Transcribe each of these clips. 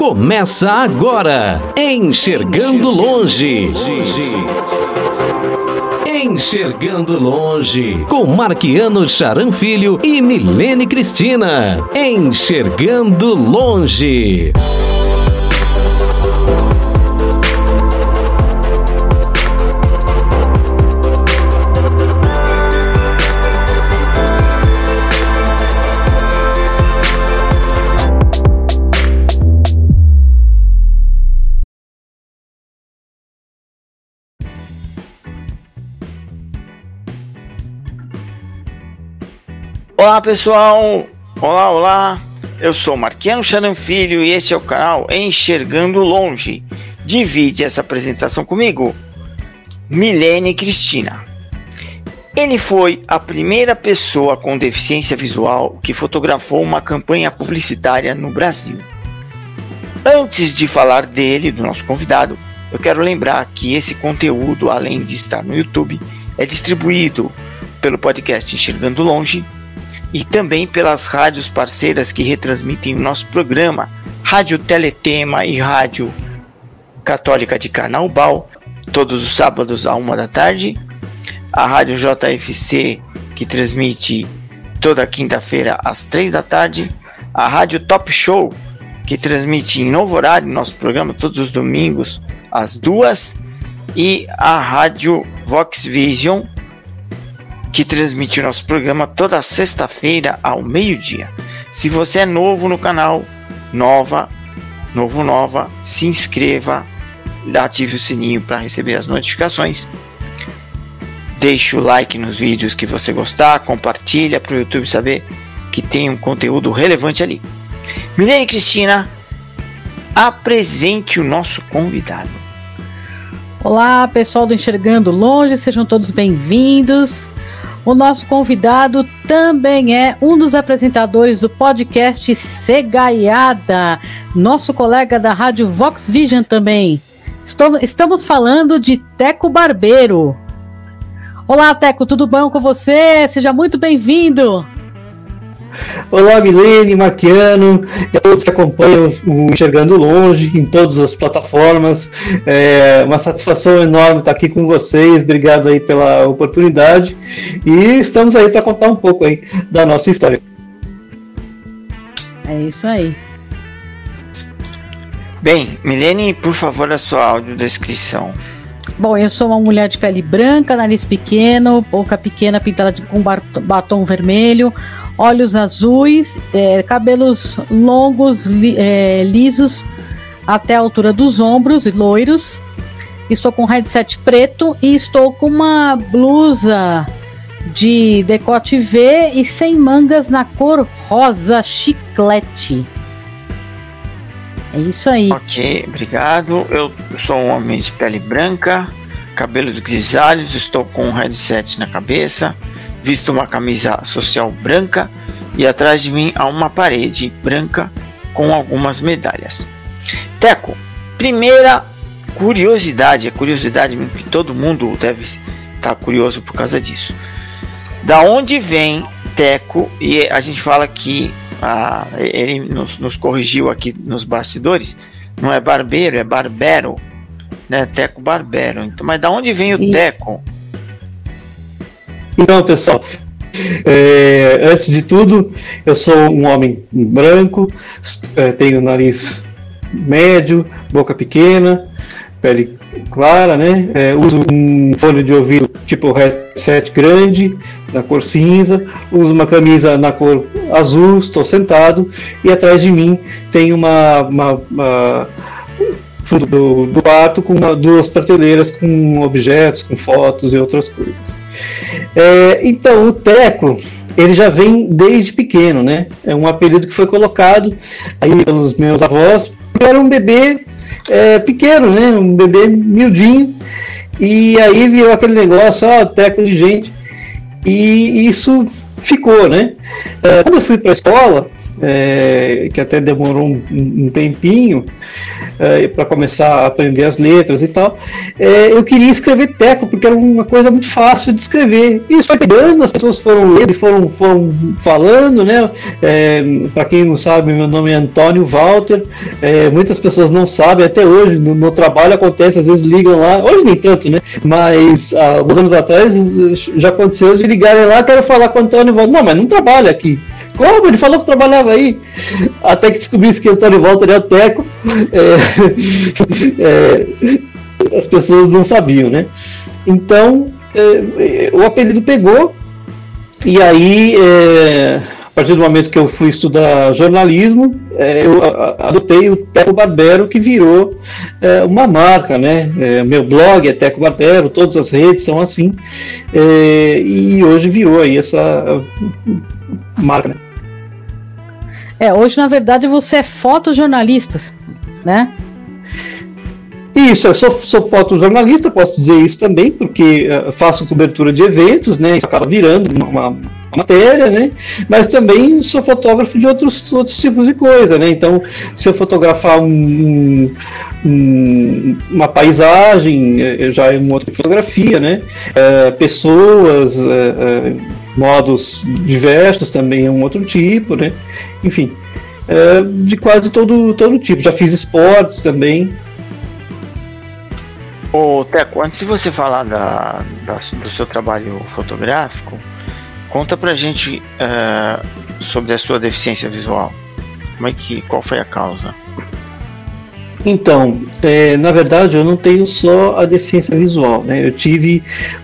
Começa agora, Enxergando Longe. Enxergando Longe, com Marquiano Charan Filho e Milene Cristina. Enxergando Longe. Olá pessoal, olá, olá. Eu sou Marquiano Charan Filho e este é o canal Enxergando Longe. Divide essa apresentação comigo, Milene Cristina. Ele foi a primeira pessoa com deficiência visual que fotografou uma campanha publicitária no Brasil. Antes de falar dele, do nosso convidado, eu quero lembrar que esse conteúdo, além de estar no YouTube, é distribuído pelo podcast Enxergando Longe e também pelas rádios parceiras que retransmitem o nosso programa, Rádio Teletema e Rádio Católica de Carnaubal, todos os sábados à uma da tarde, a Rádio JFC, que transmite toda quinta-feira às três da tarde, a Rádio Top Show, que transmite em novo horário nosso programa todos os domingos às duas, e a Rádio Vox Vision, que transmite o nosso programa toda sexta-feira ao meio-dia. Se você é novo no canal, nova, novo nova, se inscreva, ative o sininho para receber as notificações. Deixe o like nos vídeos que você gostar, compartilha para o YouTube saber que tem um conteúdo relevante ali. Milene Cristina, apresente o nosso convidado. Olá, pessoal do Enxergando Longe, sejam todos bem-vindos. O nosso convidado também é um dos apresentadores do podcast Segaiada, nosso colega da rádio Vox Vision também. Estamos falando de Teco Barbeiro. Olá, Teco, tudo bom com você? Seja muito bem-vindo. Olá, Milene, Marquiano, e a todos que acompanham o Enxergando Longe em todas as plataformas. É uma satisfação enorme estar aqui com vocês. Obrigado aí pela oportunidade. E estamos aí para contar um pouco aí da nossa história. É isso aí. Bem, Milene, por favor, a sua audiodescrição. Bom, eu sou uma mulher de pele branca, nariz pequeno, boca pequena pintada com batom vermelho, olhos azuis, é, cabelos longos, li, é, lisos até a altura dos ombros e loiros. Estou com um headset preto e estou com uma blusa de decote V e sem mangas na cor rosa chiclete. É isso aí. Ok, obrigado. Eu sou um homem de pele branca, cabelos grisalhos, estou com um headset na cabeça, visto uma camisa social branca e atrás de mim há uma parede branca com algumas medalhas. Teco, primeira curiosidade, a curiosidade que todo mundo deve estar curioso por causa disso. Da onde vem Teco? E a gente fala que ah, ele nos, nos, corrigiu aqui nos bastidores, não é barbeiro, é barbero, né? Teco Barbero. Então, mas da onde vem o. Teco? Então, pessoal, é, antes de tudo, eu sou um homem branco, é, tenho nariz médio, boca pequena, pele clara, né? É, uso um fone de ouvido tipo headset grande, na cor cinza, uso uma camisa na cor azul, estou sentado e atrás de mim tem uma, uma, uma do quarto com uma, duas prateleiras com objetos, com fotos e outras coisas. É, então o teco ele já vem desde pequeno, né? É um apelido que foi colocado aí pelos meus avós. Era um bebê é, pequeno, né? Um bebê miudinho. E aí virou aquele negócio, ó, teco de gente. E isso ficou, né? É, quando eu fui para a escola, é, que até demorou um, um tempinho é, para começar a aprender as letras e tal, é, eu queria escrever teco, porque era uma coisa muito fácil de escrever. E isso foi pegando, as pessoas foram lendo e foram, foram falando, né? É, para quem não sabe, meu nome é Antônio Walter, é, muitas pessoas não sabem, até hoje, no, no, trabalho acontece, às vezes ligam lá, hoje nem tanto, né? Mas há alguns anos atrás já aconteceu de ligarem lá, quero falar com o Antônio Walter. Não, mas não trabalha aqui. Como? Ele falou que trabalhava aí. Até que descobri que o Antônio Walter é teco. É, é, as pessoas não sabiam, né? Então, é, o apelido pegou. E aí, é, a partir do momento que eu fui estudar jornalismo, é, eu adotei o Teco Barbero, que virou é, uma marca, né? meu blog é Teco Barbero, todas as redes são assim. e hoje virou aí essa marca, né? É, hoje na verdade você é fotojornalista, né? Isso, eu sou, sou fotojornalista, posso dizer isso também, porque uh, faço cobertura de eventos, né? Isso acaba virando uma, uma, matéria, né? Mas também sou fotógrafo de outros, outros tipos de coisa, né? Então, se eu fotografar um, um, uma paisagem, eh, já é uma outra fotografia, né? Uh, pessoas, uh, modos diversos também é um outro tipo, né? enfim, é, de quase todo, todo tipo. Já fiz esportes também. Ô, Teco, antes de você falar da, da, do seu trabalho fotográfico, conta pra gente é, sobre a sua deficiência visual. Como é que, qual foi a causa? Então, é, na verdade, eu não tenho só a deficiência visual, né? Eu tive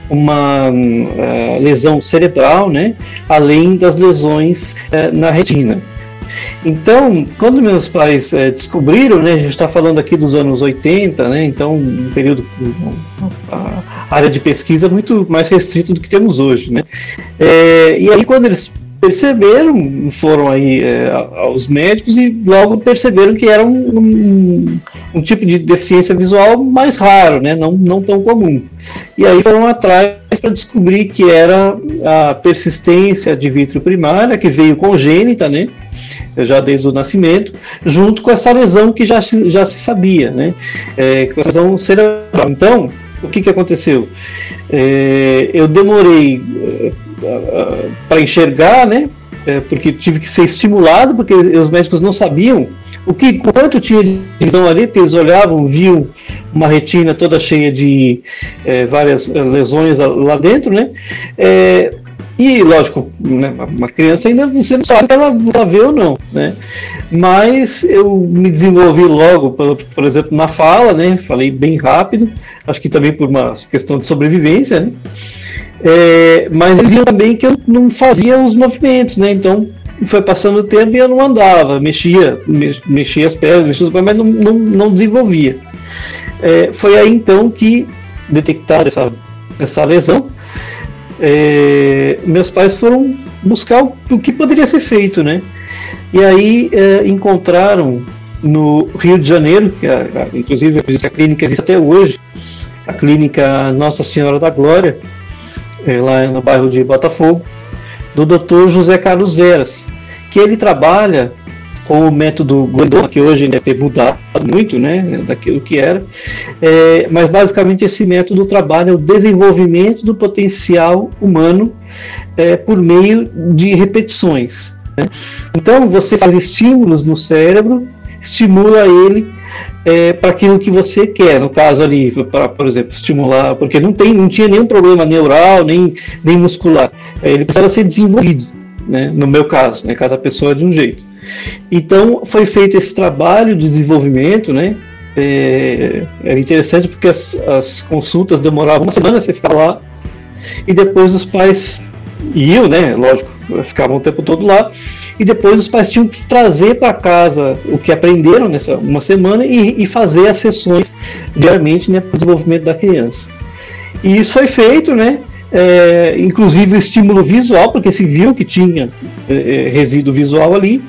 uma uh, lesão cerebral, né? Além das lesões uh, na retina. Então, quando meus pais é, descobriram, né, a gente está falando aqui dos anos 80, né, então um período, a área de pesquisa muito mais restrita do que temos hoje, né, é, e aí quando eles perceberam, foram aí é, aos médicos e logo perceberam que era um, um, um, tipo de deficiência visual mais raro, né, não, não tão comum. E aí foram atrás para descobrir que era a persistência de vítreo primária, que veio congênita, né, já desde o nascimento, junto com essa lesão que já, já se sabia, né? É, com essa lesão cerebral. Então, o que, que aconteceu? É, eu demorei é, para enxergar, né? É, porque tive que ser estimulado, porque os médicos não sabiam o que quanto tinha de visão ali, porque eles olhavam, viam uma retina toda cheia de é, várias lesões lá dentro, né? É, e, lógico, né, uma criança ainda você não sabe se ela vai ver ou não, né? Mas eu me desenvolvi logo, por, por exemplo, na fala, né? Falei bem rápido, acho que também por uma questão de sobrevivência, né? É, mas eles viram também que eu não fazia os movimentos, né? Então foi passando o tempo e eu não andava, mexia, mexia as pernas, mexia os pés, mas não, não, não desenvolvia. É, foi aí então que detectaram essa, essa lesão é, meus pais foram buscar o, o, que poderia ser feito, né? E aí é, encontraram no Rio de Janeiro, que a, a, inclusive a clínica existe até hoje, a clínica Nossa Senhora da Glória, é, lá no bairro de Botafogo, do Dr. José Carlos Veras, que ele trabalha com o método Glendon, que hoje deve ter mudado muito, né, daquilo que era, é, mas basicamente esse método trabalha o desenvolvimento do potencial humano é, por meio de repetições. Né? Então você faz estímulos no cérebro, estimula ele é, para aquilo que você quer, no caso ali, para, por exemplo, estimular, porque não, tem, não tinha nenhum problema neural, nem, nem muscular, é, ele precisava ser desenvolvido, né, no meu caso, né, cada pessoa é de um jeito. Então foi feito esse trabalho de desenvolvimento, né? É, era interessante porque as, as consultas demoravam uma semana, você ficava lá, e depois os pais iam, né? Lógico, ficavam o tempo todo lá, e depois os pais tinham que trazer para casa o que aprenderam nessa uma semana e, e fazer as sessões diariamente né, para o desenvolvimento da criança. E isso foi feito, né? é, inclusive o estímulo visual, porque se viu que tinha é, é, resíduo visual ali,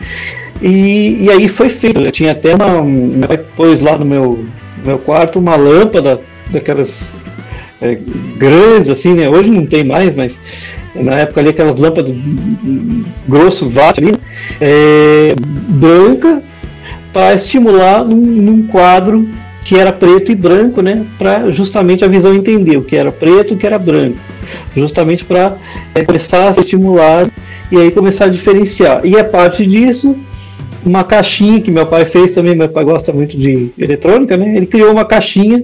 e, e aí foi feito. Eu tinha até uma. Meu pai pôs lá no meu, meu quarto uma lâmpada daquelas é, grandes, assim, né? Hoje não tem mais, mas na época ali aquelas lâmpadas grosso, watt ali, é, branca, para estimular num, num, quadro que era preto e branco, né, para justamente a visão entender o que era preto e o que era branco, justamente para é, começar a se estimular e aí começar a diferenciar. E a parte disso, uma caixinha que meu pai fez também, meu pai gosta muito de eletrônica, né, ele criou uma caixinha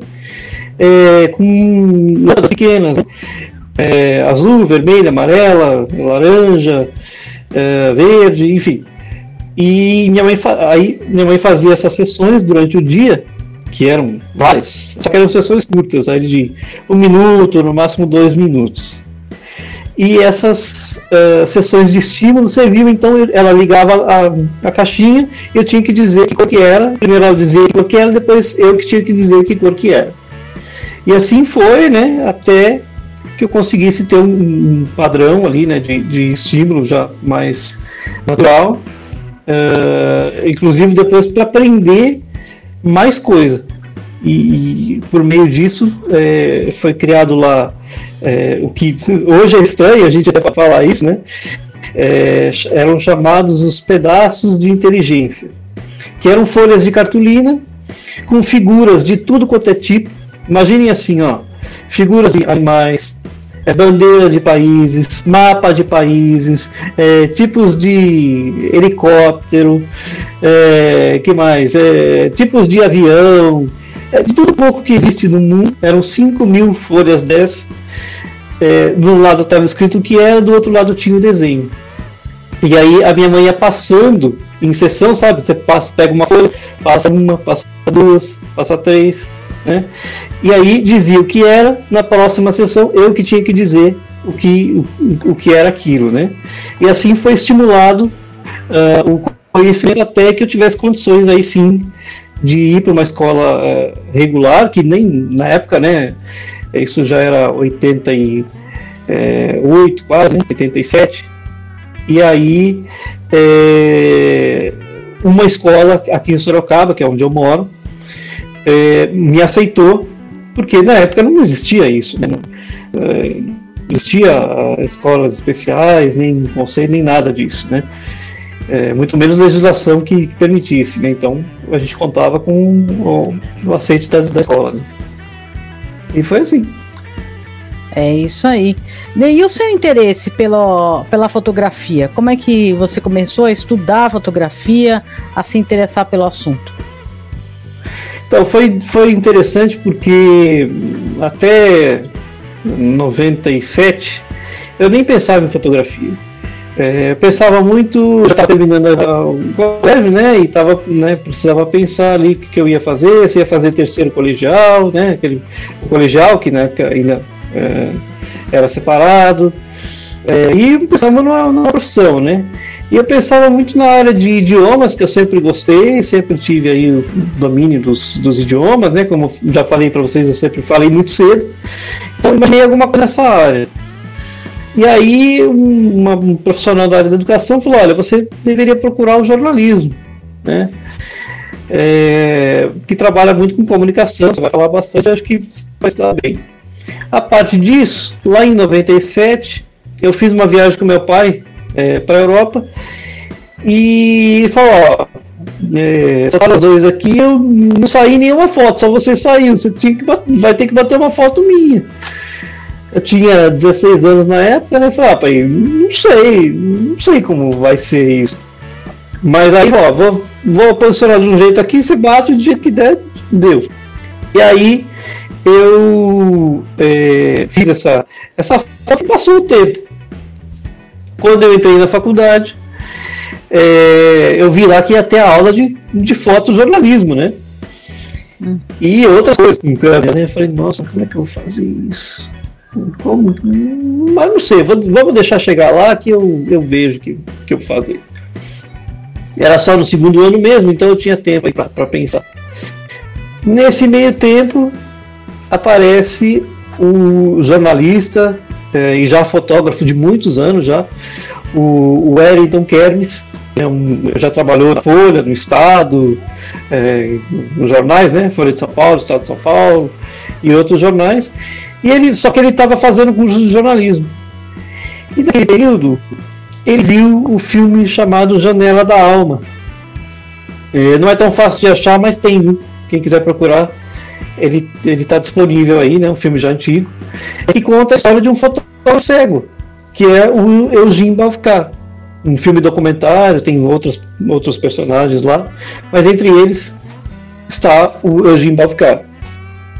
é, com lâmpadas pequenas, né? É, azul, vermelha, amarela, laranja, é, verde, enfim. E minha mãe, aí minha mãe fazia essas sessões durante o dia, que eram várias, só que eram sessões curtas, aí de um minuto, no máximo dois minutos. E essas uh, sessões de estímulo serviam, então ela ligava a, a caixinha e eu tinha que dizer que cor que era. Primeiro ela dizia que cor que era, depois eu que tinha que dizer que cor que era. E assim foi, né, até que eu conseguisse ter um, padrão ali, né, de, de estímulo já mais natural, uh, inclusive depois para aprender mais coisa. E, e, por meio disso é, foi criado lá é, o que hoje é estranho a gente até para falar isso, né? É, eram chamados os pedaços de inteligência, que eram folhas de cartolina com figuras de tudo quanto é tipo. Imaginem assim, ó, figuras de animais, é, bandeiras de países, mapa de países, é, tipos de helicóptero, é, que mais? É, tipos de avião, é, de tudo pouco que existe no mundo. Eram 5 mil folhas dessas. É, do lado estava escrito o que era, do outro lado tinha o desenho. E aí a minha mãe ia passando em sessão, sabe? Você passa, pega uma folha, passa uma, passa duas, passa três, né? E aí dizia o que era, na próxima sessão eu que tinha que dizer o que, o, o que era aquilo. Né? E assim foi estimulado uh, o conhecimento até que eu tivesse condições aí sim de ir para uma escola uh, regular, que nem na época, né? Isso já era 88, quase, né, 87. E aí, é, uma escola aqui em Sorocaba, que é onde eu moro, é, me aceitou, porque na época não existia isso, né? não, é, existia escolas especiais, nem conselho, nem nada disso, né? É, muito menos legislação que, permitisse, né? Então a gente contava com o, o aceite da, da escola, né? E foi assim. É isso aí. E o seu interesse pela, pela fotografia? Como é que você começou a estudar fotografia, a se interessar pelo assunto? Então foi, foi interessante porque até 97 eu nem pensava em fotografia. É, eu pensava muito, já estava terminando o colégio, né? E tava, né, precisava pensar ali o que, que, eu ia fazer, se ia fazer terceiro colegial, né? Aquele colegial que na época ainda é, era separado. É, e pensava numa, numa profissão, né? E eu pensava muito na área de idiomas, que eu sempre gostei, sempre tive aí o domínio dos, dos idiomas, né? Como já falei para vocês, eu sempre falei muito cedo. Então imaginei alguma coisa nessa área. E aí uma, um profissional da área da educação falou, olha, você deveria procurar o jornalismo, né? É, que trabalha muito com comunicação, você vai falar bastante, acho que vai estar bem. A parte disso, lá em 97, eu fiz uma viagem com meu pai é, para a Europa e falou: ó, é, os dois aqui, eu não saí nenhuma foto, só você saiu, você tinha que, vai ter que bater uma foto minha. Eu tinha 16 anos na época, né? Falei, ah, pai, não sei, não sei como vai ser isso. Mas aí, ó, vou, vou posicionar de um jeito aqui, você bate do jeito que der, deu. E aí eu é, fiz essa, essa foto e passou o tempo. Quando eu entrei na faculdade, é, eu vi lá que ia ter a aula de, de fotojornalismo, né? Hum. E outras coisas com câmera, né? Eu falei, nossa, como é que eu vou fazer isso? Como? Mas não sei, vou, vamos deixar chegar lá que eu, eu vejo que, que eu vou fazer. Era só no segundo ano mesmo, então eu tinha tempo para pensar. Nesse meio tempo, aparece o jornalista é, e já fotógrafo de muitos anos já, o, o Wellington Kermes, é um, já trabalhou na Folha, no Estado, é, nos jornais, né? Folha de São Paulo, Estado de São Paulo e outros jornais. E ele, só que ele estava fazendo curso de jornalismo. E naquele período, ele viu o filme chamado Janela da Alma. É, não é tão fácil de achar, mas tem, viu? Quem quiser procurar, ele está disponível aí, né? Um filme já antigo. Que conta a história de um fotógrafo cego, que é o Eugene Bavkar. Um filme documentário, tem outros, outros personagens lá, mas entre eles está o Eugene Bavkar.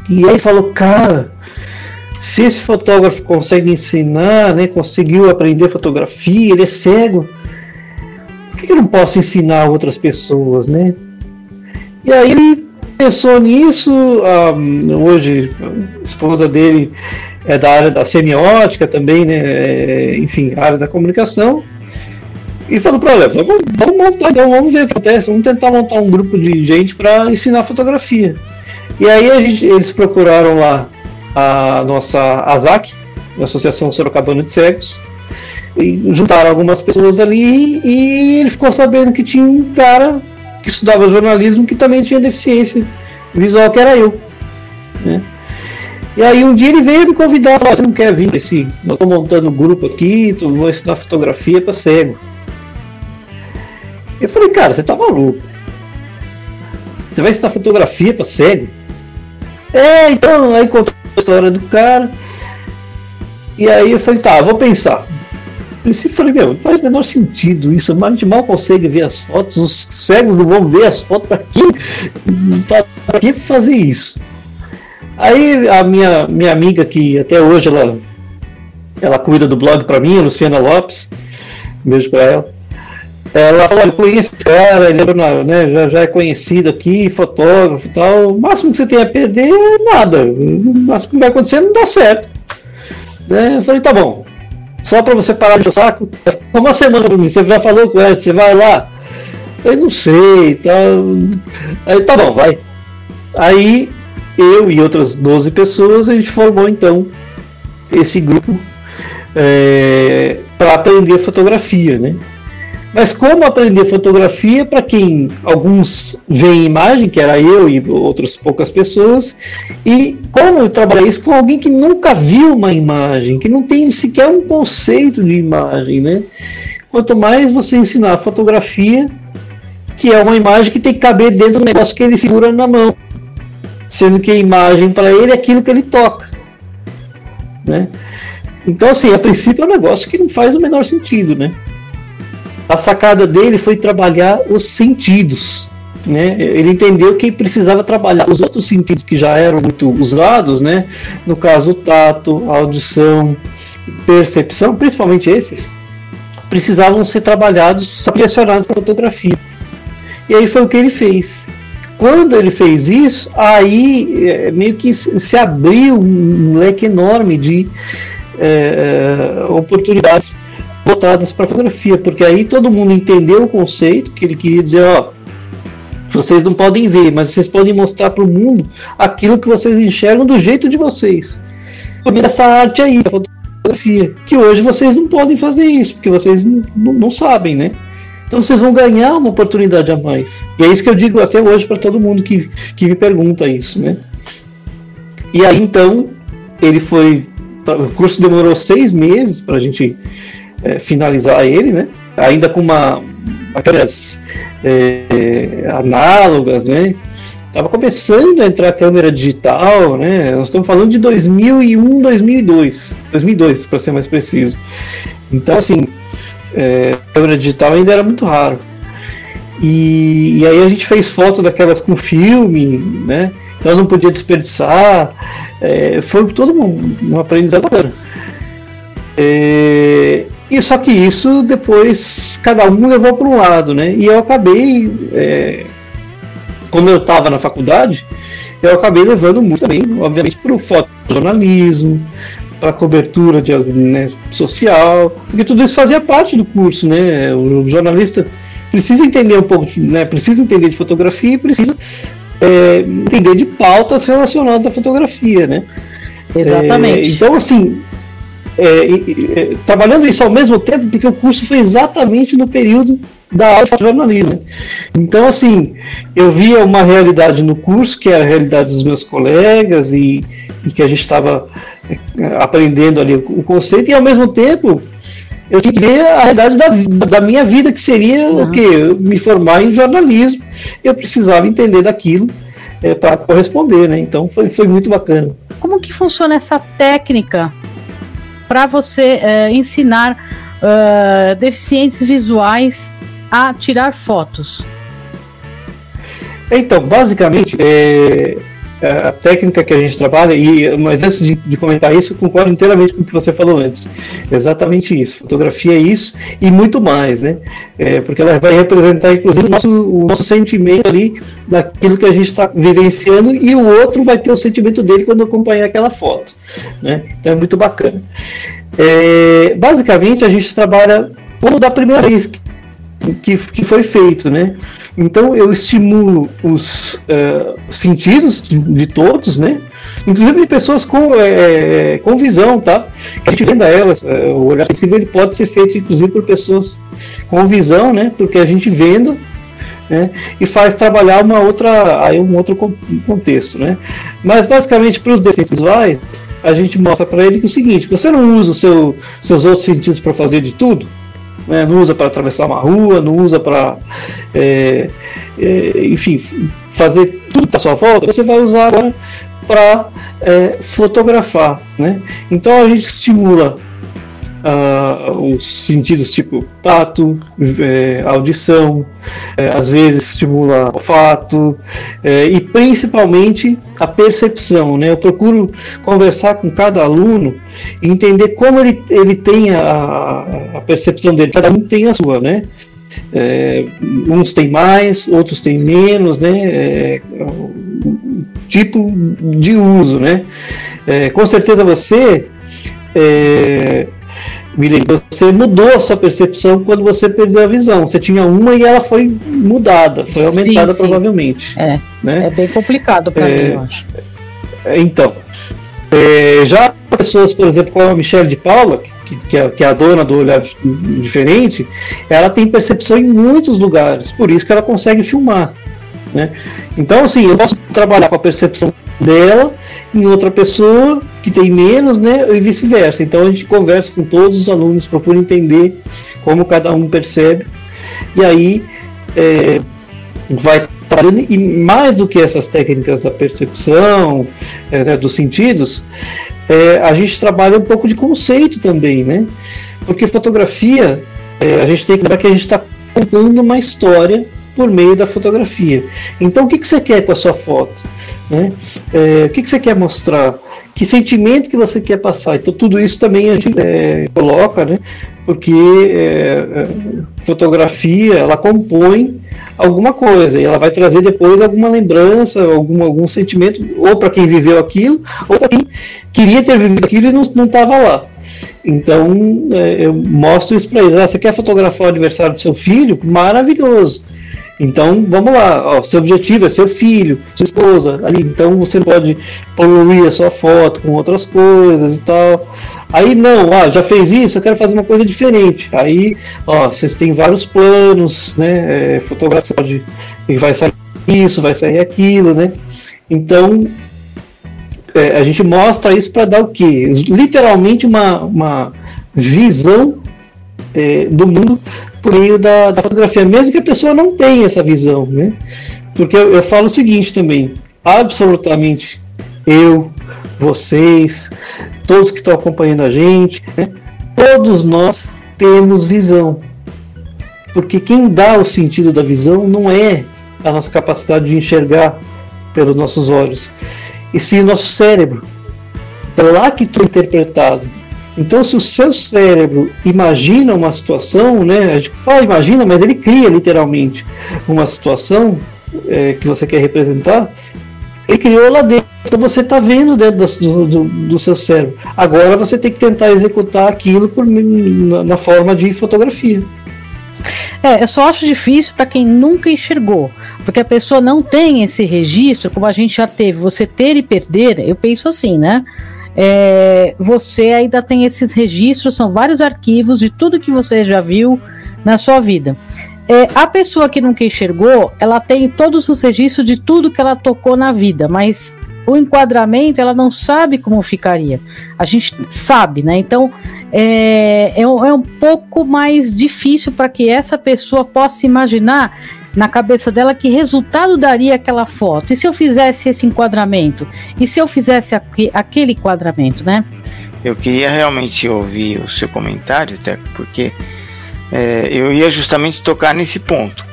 E aí falou, cara, se esse fotógrafo consegue ensinar, né, conseguiu aprender fotografia, ele é cego, por que eu não posso ensinar outras pessoas, né? E aí ele pensou nisso, um, hoje a esposa dele é da área da semiótica também, né, é, enfim, área da comunicação, e falou para ela, vamos, vamos montar, então, vamos ver o que acontece, vamos tentar montar um grupo de gente para ensinar fotografia. E aí gente, eles procuraram lá a nossa ASAC, a Associação Sorocabana de Cegos, e juntaram algumas pessoas ali e ele ficou sabendo que tinha um cara que estudava jornalismo que também tinha deficiência visual, que era eu. Né? E aí um dia ele veio me convidar, você não quer vir esse, eu estou montando um grupo aqui, tu vou ensinar fotografia para cego. Eu falei, cara, você tá maluco. Você vai ensinar fotografia para cego? É, então, aí contou a história do cara. E aí eu falei, tá, vou pensar. Eu falei, meu, não faz o menor sentido isso. A gente mal consegue ver as fotos, os cegos não vão ver as fotos para quê? Para que fazer isso? Aí a minha, minha amiga, que até hoje ela, ela cuida do blog para mim, a Luciana Lopes, beijo para ela. Ela falou, eu conheço esse cara, ele é, né, já, já é conhecido aqui, fotógrafo e tal. O máximo que você tem a perder é nada. O máximo que vai acontecer não dá certo. Né? Eu falei, tá bom. Só para você parar de o saco, uma semana para mim, você já falou com ela, você vai lá. Eu não sei, tá. Aí tá bom, vai. Aí eu e outras 12 pessoas, a gente formou então esse grupo é, para aprender fotografia, né? Mas como aprender fotografia para quem alguns veem imagem, que era eu e outras poucas pessoas, e como trabalhar isso com alguém que nunca viu uma imagem, que não tem sequer um conceito de imagem, né? Quanto mais você ensinar fotografia, que é uma imagem que tem que caber dentro do negócio que ele segura na mão, sendo que a imagem para ele é aquilo que ele toca, né? Então, assim, a princípio é um negócio que não faz o menor sentido, né? A sacada dele foi trabalhar os sentidos. Né? Ele entendeu que precisava trabalhar os outros sentidos que já eram muito usados, né? no caso o tato, a audição, percepção, principalmente esses, precisavam ser trabalhados, direcionados para fotografia. E aí foi o que ele fez. Quando ele fez isso, aí é, meio que se abriu um leque enorme de é, oportunidades voltadas para fotografia, porque aí todo mundo entendeu o conceito que ele queria dizer, ó, vocês não podem ver, mas vocês podem mostrar para o mundo aquilo que vocês enxergam do jeito de vocês. Por essa arte aí, a fotografia, que hoje vocês não podem fazer isso, porque vocês não, não, não sabem, né? Então vocês vão ganhar uma oportunidade a mais. E é isso que eu digo até hoje para todo mundo que, que me pergunta isso, né? E aí então ele foi. O curso demorou seis meses para a gente é, finalizar ele, né? Ainda com uma aquelas é, análogas, né? Tava começando a entrar a câmera digital, né? Nós estamos falando de 2001, 2002, 2002 para ser mais preciso. Então, assim, é, câmera digital ainda era muito raro. E, e, aí a gente fez foto daquelas com filme, né? Então não podia desperdiçar. É, foi todo um, um aprendizado. É, e só que isso depois cada um levou para um lado, né? E eu acabei, é, como eu estava na faculdade, eu acabei levando muito também, obviamente, para o fotojornalismo, para a cobertura de, né, social, porque tudo isso fazia parte do curso, né? O jornalista precisa entender um pouco, né? Precisa entender de fotografia e precisa é, entender de pautas relacionadas à fotografia, né? Exatamente. É, então, assim, é, é, trabalhando isso ao mesmo tempo, porque o curso foi exatamente no período da aula de jornalismo. Então, assim, eu via uma realidade no curso, que era a realidade dos meus colegas, e, e que a gente estava é, aprendendo ali o conceito, e ao mesmo tempo eu tinha que ver a realidade da, da minha vida, que seria uhum. o quê? Me formar em jornalismo. Eu precisava entender daquilo é, para corresponder, né? Então foi, foi muito bacana. Como que funciona essa técnica para você é, ensinar uh, deficientes visuais a tirar fotos? Então, basicamente, é, a técnica que a gente trabalha, e, mas antes de, de, comentar isso, eu concordo inteiramente com o que você falou antes. Exatamente isso. Fotografia é isso e muito mais, né? É, porque ela vai representar, inclusive, o nosso, o nosso sentimento ali daquilo que a gente está vivenciando e o outro vai ter o sentimento dele quando acompanhar aquela foto. Né? Então é muito bacana. É, basicamente, a gente trabalha como da primeira vez que, que foi feito, né? Então eu estimulo os uh, sentidos de, de, todos, né? Inclusive de pessoas com, é, com visão, tá? Que a gente venda elas. Uh, o olhar sensível ele pode ser feito, inclusive, por pessoas com visão, né? Porque a gente venda né, e faz trabalhar uma outra, aí um outro contexto, né? Mas basicamente para os deficientes visuais, a gente mostra para ele que é o seguinte: você não usa seu, seus outros sentidos para fazer de tudo, né, não usa para atravessar uma rua, não usa para, é, é, enfim, fazer tudo à sua volta, você vai usar agora para é, fotografar. Né? Então a gente estimula uh, os sentidos tipo tato, é, audição, é, às vezes estimula olfato é, e principalmente a percepção. Né? Eu procuro conversar com cada aluno e entender como ele, ele tem a, a percepção dele, cada um tem a sua, né? É, uns têm mais, outros têm menos, né? É, tipo de uso, né? É, com certeza você é, Milene, você mudou a sua percepção quando você perdeu a visão. Você tinha uma e ela foi mudada, foi aumentada sim, sim. provavelmente. É, né? é bem complicado para é, mim, eu acho. É, então, é, já pessoas, por exemplo, como a Michelle de Paula, que, que, é, que é a dona do olhar diferente, ela tem percepção em muitos lugares, por isso que ela consegue filmar. Né? Então, assim, eu posso trabalhar com a percepção dela em outra pessoa que tem menos, né, e vice-versa. Então a gente conversa com todos os alunos, procura entender como cada um percebe, e aí é, vai trabalhando, e mais do que essas técnicas da percepção, é, né, dos sentidos, é, a gente trabalha um pouco de conceito também, né? Porque fotografia, é, a gente tem que lembrar que a gente está contando uma história por meio da fotografia. Então, o que, que você quer com a sua foto? Né? É, o que, que você quer mostrar? Que sentimento que você quer passar? Então, tudo isso também a gente é, coloca, né? porque é, é, fotografia ela compõe alguma coisa e ela vai trazer depois alguma lembrança, algum, algum sentimento, ou para quem viveu aquilo, ou para quem queria ter vivido aquilo e não estava lá. Então, é, eu mostro isso para eles. Ah, você quer fotografar o aniversário do seu filho? Maravilhoso. Então, vamos lá, ó, seu objetivo é seu filho, sua esposa, ali, então você pode poluir a sua foto com outras coisas e tal. Aí não, ah, já fez isso, eu quero fazer uma coisa diferente. Aí, ó, vocês têm vários planos, né? É, fotografia pode. Vai sair isso, vai sair aquilo, né? Então, é, a gente mostra isso para dar o quê? Literalmente uma, uma visão é, do mundo por meio da, da, fotografia, mesmo que a pessoa não tenha essa visão, né? Porque eu, eu falo o seguinte também, absolutamente eu, vocês, todos que estão acompanhando a gente, né? todos nós temos visão. Porque quem dá o sentido da visão não é a nossa capacidade de enxergar pelos nossos olhos, e sim o nosso cérebro. É lá que está interpretado. Então, se o seu cérebro imagina uma situação, né, a gente fala imagina, mas ele cria literalmente uma situação é, que você quer representar, ele criou lá dentro. Então você está vendo dentro do, do, do, seu cérebro. Agora você tem que tentar executar aquilo por, na, na forma de fotografia. É, eu só acho difícil para quem nunca enxergou, porque a pessoa não tem esse registro, como a gente já teve. Você ter e perder, eu penso assim, né? É, você ainda tem esses registros, são vários arquivos de tudo que você já viu na sua vida. É, a pessoa que nunca enxergou, ela tem todos os registros de tudo que ela tocou na vida, mas o enquadramento ela não sabe como ficaria. A gente sabe, né? Então é, é, é um pouco mais difícil para que essa pessoa possa imaginar na cabeça dela que resultado daria aquela foto. E se eu fizesse esse enquadramento? E se eu fizesse aqu aquele enquadramento, né? Eu queria realmente ouvir o seu comentário, até porque é, eu ia justamente tocar nesse ponto.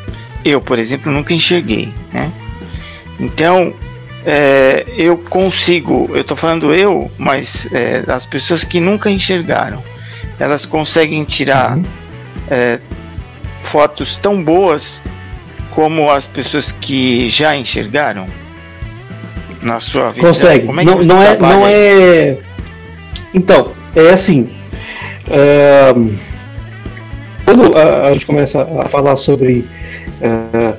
Eu, por exemplo, nunca enxerguei, né? Então, é, eu consigo, eu estou falando eu, mas é, as pessoas que nunca enxergaram, elas conseguem tirar uhum. é, fotos tão boas como as pessoas que já enxergaram na sua vida. Consegue. É não, não é, não é. Então, é assim. Quando a, a, gente começa a falar sobre é,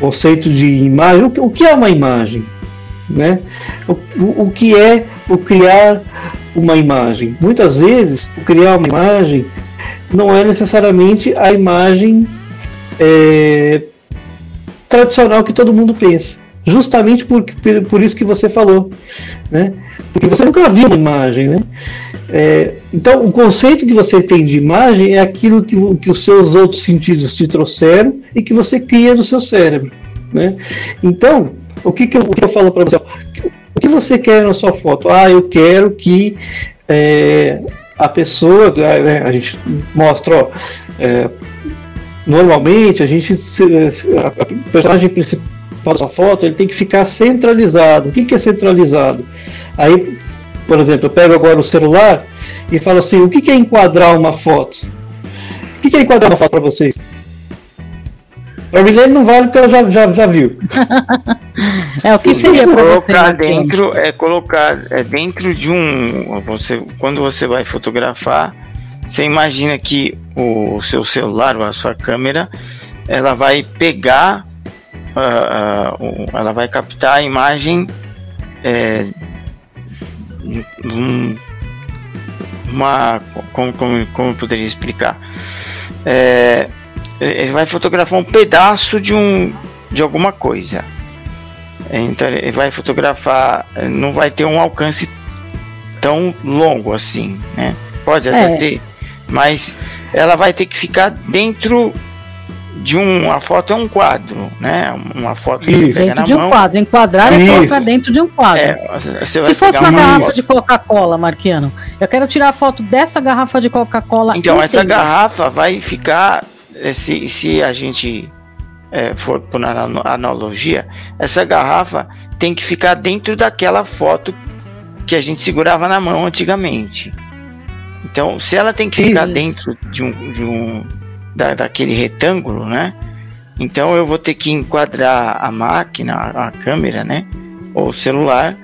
conceito de imagem, o, o, que é uma imagem? Né? O, o, o que é o criar uma imagem? Muitas vezes, o criar uma imagem não é necessariamente a imagem é, tradicional que todo mundo pensa. Justamente por, por isso que você falou. Né? Porque você nunca viu uma imagem. Né? É, então, o conceito que você tem de imagem é aquilo que, que os seus outros sentidos te trouxeram e que você cria no seu cérebro. Né? Então, o que, que, eu, o que eu falo para você? O que você quer na sua foto? Ah, eu quero que é, a pessoa, né, a gente mostra, ó, é, normalmente a gente a personagem principal da foto ele tem que ficar centralizado. O que, que é centralizado? Aí, por exemplo, eu pego agora o celular e falo assim: o que, que é enquadrar uma foto? O que, que é enquadrar uma foto para vocês? Para mim não vale porque ela já, já, já viu. é o que seria para você? Colocar dentro é colocar é dentro de um você quando você vai fotografar você imagina que o seu celular ou a sua câmera ela vai pegar, uh, uh, ela vai captar a imagem é, um, uma como, como, como eu poderia explicar? É, ele vai fotografar um pedaço de um de alguma coisa. Então ele vai fotografar não vai ter um alcance tão longo assim né? Pode até é. ter mas ela vai ter que ficar dentro de um, uma foto é um quadro, né? Uma foto que Isso. dentro de um mão. quadro. Enquadrar é colocar dentro de um quadro. É, Se fosse uma, uma garrafa de Coca-Cola, Marquiano, eu quero tirar a foto dessa garrafa de Coca-Cola. Então, essa garrafa vai ficar, eh, se, se a gente é, for por analogia, essa garrafa tem que ficar dentro daquela foto que a gente segurava na mão antigamente. Então, se ela tem que ficar dentro de um, de um da, daquele retângulo, né? Então eu vou ter que enquadrar a máquina, a câmera, né? Ou o celular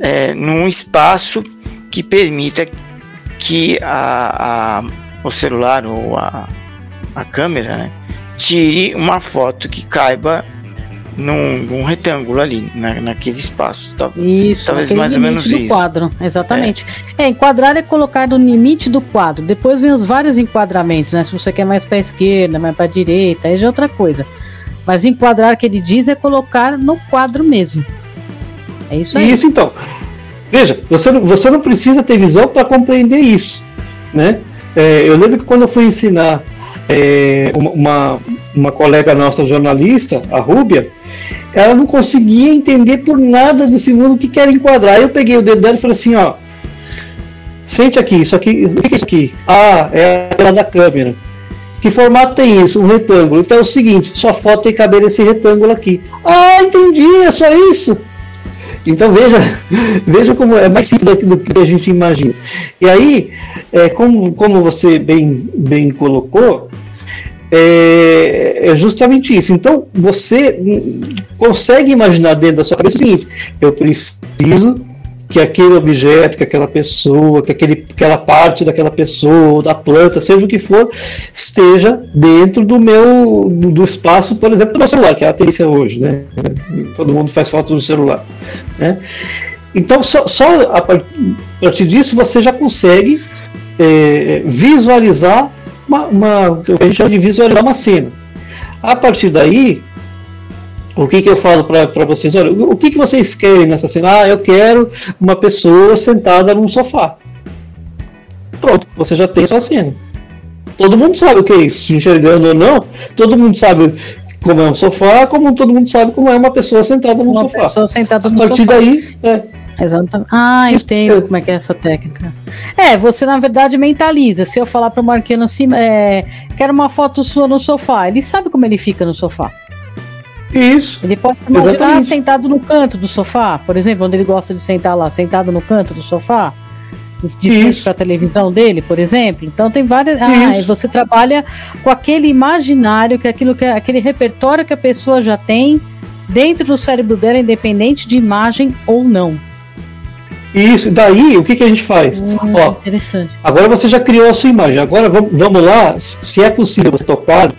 é, num espaço que permita que a, a, o celular ou a, a câmera né, tire uma foto que caiba num, num retângulo ali, na, naquele espaço. isso, talvez mais ou menos do isso. quadro, exatamente. É. é. enquadrar é colocar no limite do quadro. Depois vem os vários enquadramentos, né? Se você quer mais para a esquerda, mais para a direita, aí já é outra coisa. Mas enquadrar que ele diz é colocar no quadro mesmo. É isso aí. Isso então. Veja, você não, você não precisa ter visão para compreender isso, né? É, eu lembro que quando eu fui ensinar é, uma, uma colega nossa jornalista, a Rúbia, ela não conseguia entender por nada desse mundo o que quer enquadrar. Aí eu peguei o dedo dela e falei assim, ó, sente aqui, isso aqui, o que é isso aqui? Ah, é a tela da câmera. Que formato tem isso? Um retângulo. Então é o seguinte, sua foto tem que caber nesse retângulo aqui. Ah, entendi, é só isso. Então veja, veja como é mais simples do que a gente imagina. E aí, é, como, como você bem, bem colocou, é, é, justamente isso. Então, você consegue imaginar dentro da sua cabeça o seguinte: eu preciso que aquele objeto, que aquela pessoa, que aquele, aquela parte daquela pessoa, da planta, seja o que for, esteja dentro do meu do, do espaço, por exemplo, do celular, que é a tendência hoje, né? Todo mundo faz foto no celular, né? Então, só, só a partir disso você já consegue é, visualizar uma, uma, o que a gente chama de visualizar uma cena. A partir daí, o que, que eu falo para vocês? Olha, o que, que vocês querem nessa cena? Ah, eu quero uma pessoa sentada num sofá. pronto, você já tem sua cena. Todo mundo sabe o que é isso, enxergando ou não, todo mundo sabe como é um sofá, como todo mundo sabe como é uma pessoa sentada no Uma sofá. pessoa sentada no A partir sofá. daí, é, Exatamente. Ah, entendo como é que é essa técnica. É, você na verdade mentaliza. Se eu falar para o Marquinhos assim, é, quero uma foto sua no sofá, ele sabe como ele fica no sofá. isso. Ele pode imaginar Exatamente. sentado no canto do sofá, por exemplo, onde ele gosta de sentar lá, sentado no canto do sofá, de frente para a televisão dele, por exemplo. Então tem várias. Ah, e você trabalha com aquele imaginário, que é aquilo que é aquele repertório que a pessoa já tem dentro do cérebro dela, independente de imagem ou não. Isso, daí o que, que a gente faz? Hum, Ó, interessante. Agora você já criou a sua imagem. Agora vamos, lá, se é possível você tocar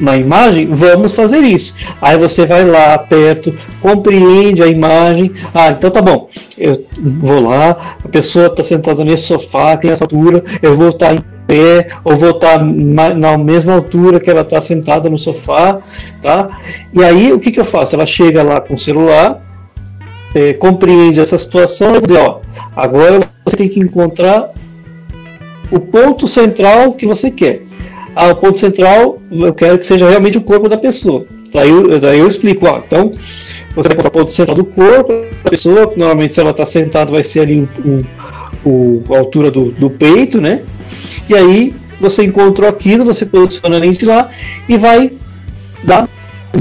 na imagem, vamos fazer isso. Aí você vai lá perto, compreende a imagem. Ah, então tá bom. Eu vou lá, a pessoa está sentada nesse sofá, tem essa altura, eu vou estar em pé, ou vou estar na, na mesma altura que ela está sentada no sofá, tá? E aí o que, que eu faço? Ela chega lá com o celular, eh, compreende essa situação e diz, ó, agora você tem que encontrar o ponto central que você quer. Ah, o ponto central, eu quero que seja realmente o corpo da pessoa. Daí eu, daí eu explico, ó, então você vai encontrar o ponto central do corpo da pessoa, que normalmente se ela está sentada vai ser ali o, a altura do, do peito, né? E aí você encontrou aquilo, você posiciona a lente lá e vai dar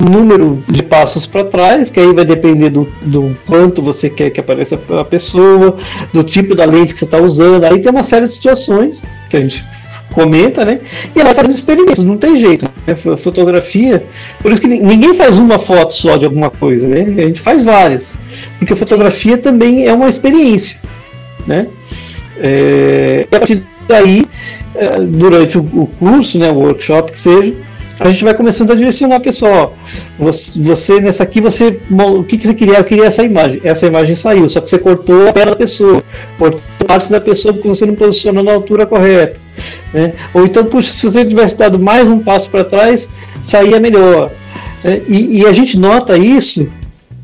número de passos para trás, que aí vai depender do, do quanto você quer que apareça a pessoa, do tipo da lente que você está usando. Aí tem uma série de situações que a gente comenta, né? E ela fazendo experimentos, não tem jeito. Né? Fo- Fotografia, por isso que ni- ninguém faz uma foto só de alguma coisa, né? A gente faz várias, porque fotografia também é uma experiência, né? É, e a partir daí, é, durante o curso, né, o workshop que seja, a gente vai começando a direcionar a pessoa. ó, você, você nessa aqui, você o que, que você queria? Eu queria essa imagem. Essa imagem saiu, só que você cortou a perna da pessoa, cortou partes da pessoa porque você não posicionou na altura correta. Né? Ou então, puxa, se você tivesse dado mais um passo para trás, saía melhor. né? E, e a gente nota isso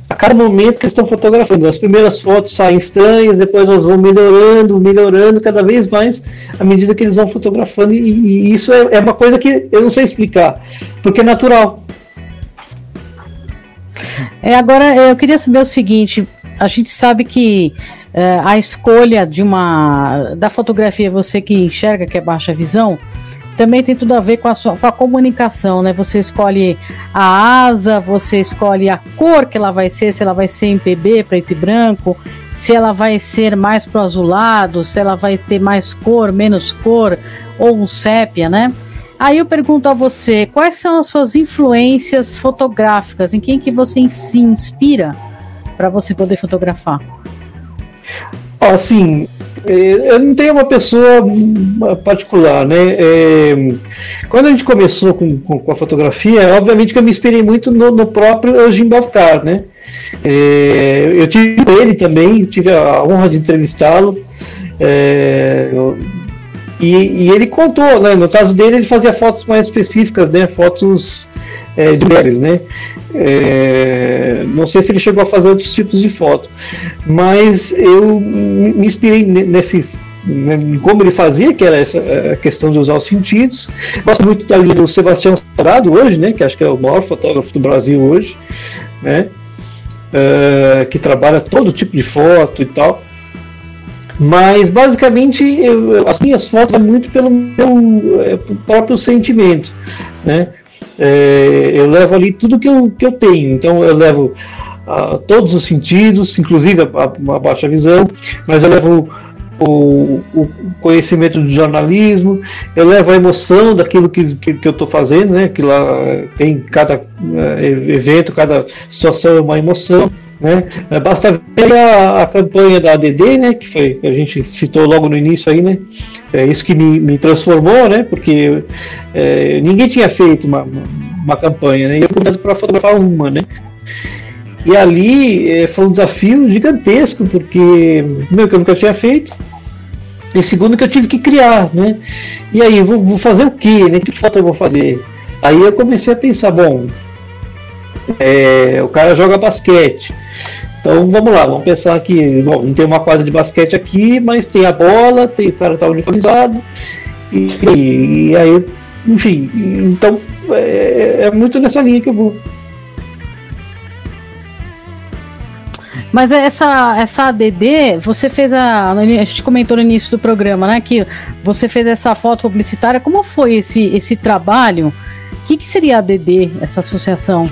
a cada momento que estão fotografando. As primeiras fotos saem estranhas, depois elas vão melhorando, melhorando cada vez mais à medida que eles vão fotografando. E, e isso é, é uma coisa que eu não sei explicar, porque é natural. É, agora, eu queria saber o seguinte: a gente sabe que é, a escolha de uma da fotografia, você que enxerga que é baixa visão, também tem tudo a ver com a, sua, com a comunicação, né? Você escolhe a asa, você escolhe a cor que ela vai ser, se ela vai ser em PB, preto e branco, se ela vai ser mais pro azulado, se ela vai ter mais cor, menos cor, ou um sépia, né? Aí eu pergunto a você, quais são as suas influências fotográficas? Em quem que você se inspira para você poder fotografar? Assim, eu não tenho uma pessoa hum, particular, né? Eh, Quando a gente começou com, com- com a fotografia, obviamente que eu me inspirei muito no, no próprio Eugene Bavkar, né? Eh, Eu tive ele também, tive a honra de entrevistá-lo. eu- e, e ele contou, né? No caso dele, ele fazia fotos mais específicas, né? Fotos eh, de mulheres, né? Eh, não sei se ele chegou a fazer outros tipos de foto, mas eu me inspirei ne- nesses né, como ele fazia, que era essa questão de usar os sentidos. Gosto muito do Sebastião Sarado hoje, né? Que acho que é o maior fotógrafo do Brasil hoje, né? eh, que trabalha todo tipo de foto e tal. Mas basicamente eu- as minhas fotos vão muito pelo meu eh, próprio sentimento, né? Eh, eu levo ali tudo que eu, que eu tenho, então eu levo ah, todos os sentidos, inclusive a, a- a baixa visão, mas eu levo o, o conhecimento do jornalismo, eu levo a emoção daquilo que, que, que eu estou fazendo, né? Que lá eh, tem cada eh, evento, cada situação é uma emoção. Né? Eh, Basta ver a, a campanha da ADD, né? Que foi que a gente citou logo no início aí, né? É isso que me, me transformou, né? Porque eh, ninguém tinha feito uma, uma, uma campanha, né? E eu fui para fotografar uma, né? E ali eh, foi um desafio gigantesco, porque, meu, que eu nunca tinha feito, e segundo que eu tive que criar, né? E aí, vou, vou fazer o quê? Né? Que foto eu vou fazer? Aí eu comecei a pensar, bom, é, o cara joga basquete, Então vamos lá, vamos pensar que bom, não tem uma quadra de basquete aqui, mas tem a bola, tem, o cara está uniformizado, e, e, aí, enfim, então é, é muito nessa linha que eu vou. Mas essa, essa ADD, você fez a. A gente comentou no início do programa, né? Que você fez essa foto publicitária. Como foi esse, esse trabalho? O que, que seria a ADD, essa associação?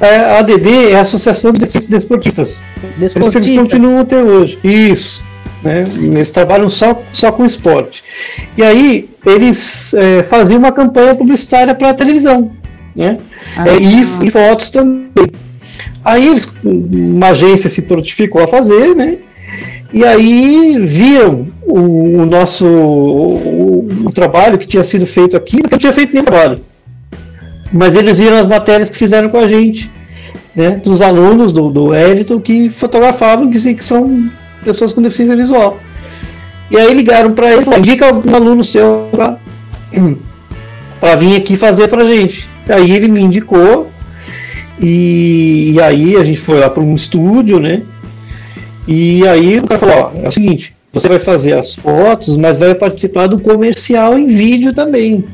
É, a ADD é a Associação de Desportistas. Desportistas. Eles continuam até hoje. Isso. Né? Eles trabalham só, só com esporte. E aí, eles é, faziam uma campanha publicitária para a televisão. Né? Ah, é, e, e fotos também. Aí eles, uma agência se prontificou a fazer, né? E aí viram o, o nosso o, o, trabalho que tinha sido feito aqui, que eu tinha feito nem trabalho. Mas eles viram as matérias que fizeram com a gente, né? Dos alunos do, do que fotografavam, que, que são pessoas com deficiência visual. E aí ligaram para ele, falaram, indica algum aluno seu para vir aqui fazer para a gente. Aí ele me indicou, e, e, aí a gente foi lá para um estúdio, né? E aí o cara falou: ó, é o seguinte, você vai fazer as fotos, mas vai participar do comercial em vídeo também,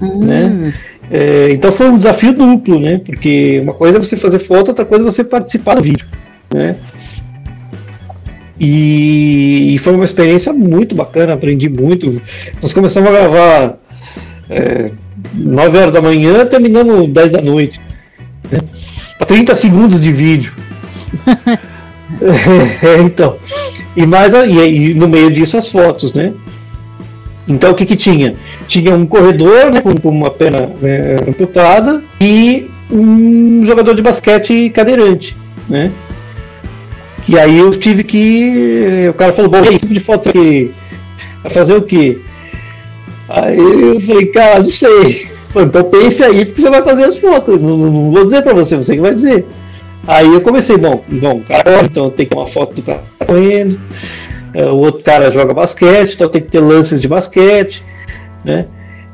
hum. né? É, então foi um desafio duplo, né? Porque uma coisa é você fazer foto, outra coisa é você participar do vídeo, né? E, e foi uma experiência muito bacana, aprendi muito. Nós começamos a gravar é, 9 horas da manhã, terminamos 10 da noite. Né? 30 segundos de vídeo. é, então. E mais e, e, no meio disso as fotos, né? Então o que que tinha? Tinha um corredor né, com, com uma perna né, amputada e um jogador de basquete cadeirante, né? E aí eu tive que. O cara falou, bom, que tipo de foto você? Vai fazer o quê? Aí eu falei, cara, não sei. Então pense aí porque você vai fazer as fotos. Não, não vou dizer para você, você que vai dizer. Aí eu comecei, bom, bom, cara, então tem que ter uma foto do cara correndo. É, o outro cara joga basquete, então tem que ter lances de basquete, né?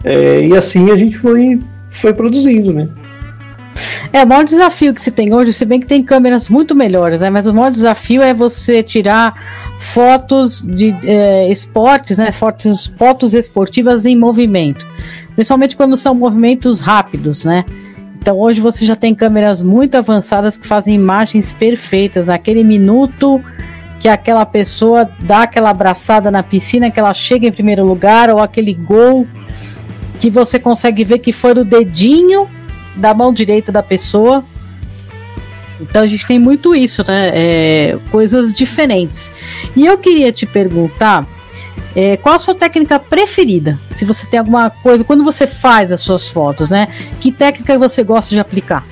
É, e assim a gente foi, foi produzindo, né? É, o maior desafio que se tem hoje, se bem que tem câmeras muito melhores, né? Mas o maior desafio é você tirar fotos de é, esportes, né? Fotos, fotos esportivas em movimento principalmente quando são movimentos rápidos, né? Então hoje você já tem câmeras muito avançadas que fazem imagens perfeitas naquele minuto que aquela pessoa dá aquela abraçada na piscina, que ela chega em primeiro lugar, ou aquele gol que você consegue ver que foi o dedinho da mão direita da pessoa. Então a gente tem muito isso, né? É, coisas diferentes. E eu queria te perguntar é, qual a sua técnica preferida? Se você tem alguma coisa, quando você faz as suas fotos, né? Que técnica você gosta de aplicar?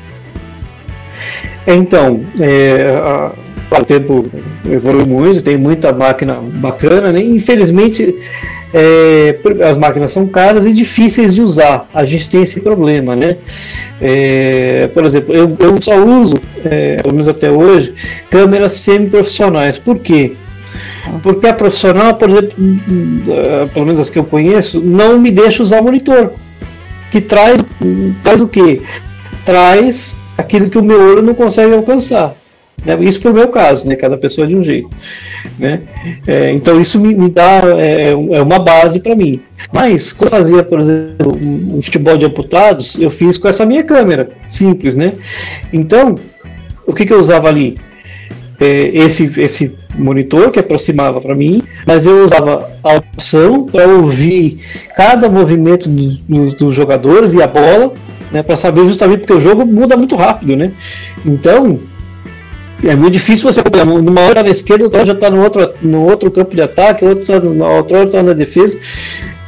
Então, é, a, o tempo evoluiu muito, tem muita máquina bacana, né? Infelizmente, é, as máquinas são caras e difíceis de usar. A gente tem esse problema, né? É, por exemplo, eu, eu só uso, é, pelo menos até hoje, câmeras semi-profissionais. Por quê? Porque a profissional, por exemplo, eh, pelo menos as que eu conheço, não me deixa usar monitor. Que traz, traz o quê? Traz aquilo que o meu olho não consegue alcançar. Né? Isso para o meu caso, né? cada pessoa é de um jeito. Né? É, então isso me, me dá é, é uma base para mim. Mas quando eu fazia, por exemplo, um futebol de amputados, eu fiz com essa minha câmera, simples, né? Então, o que, que eu usava ali? É, esse, esse monitor que aproximava para mim, mas eu usava a opção para ouvir cada movimento dos do, dos jogadores e a bola, né, para saber justamente porque o jogo muda muito rápido, né? Então é muito difícil você numa hora na esquerda, outra já está no outro, no outro campo de ataque, outro tá na outra hora está na defesa,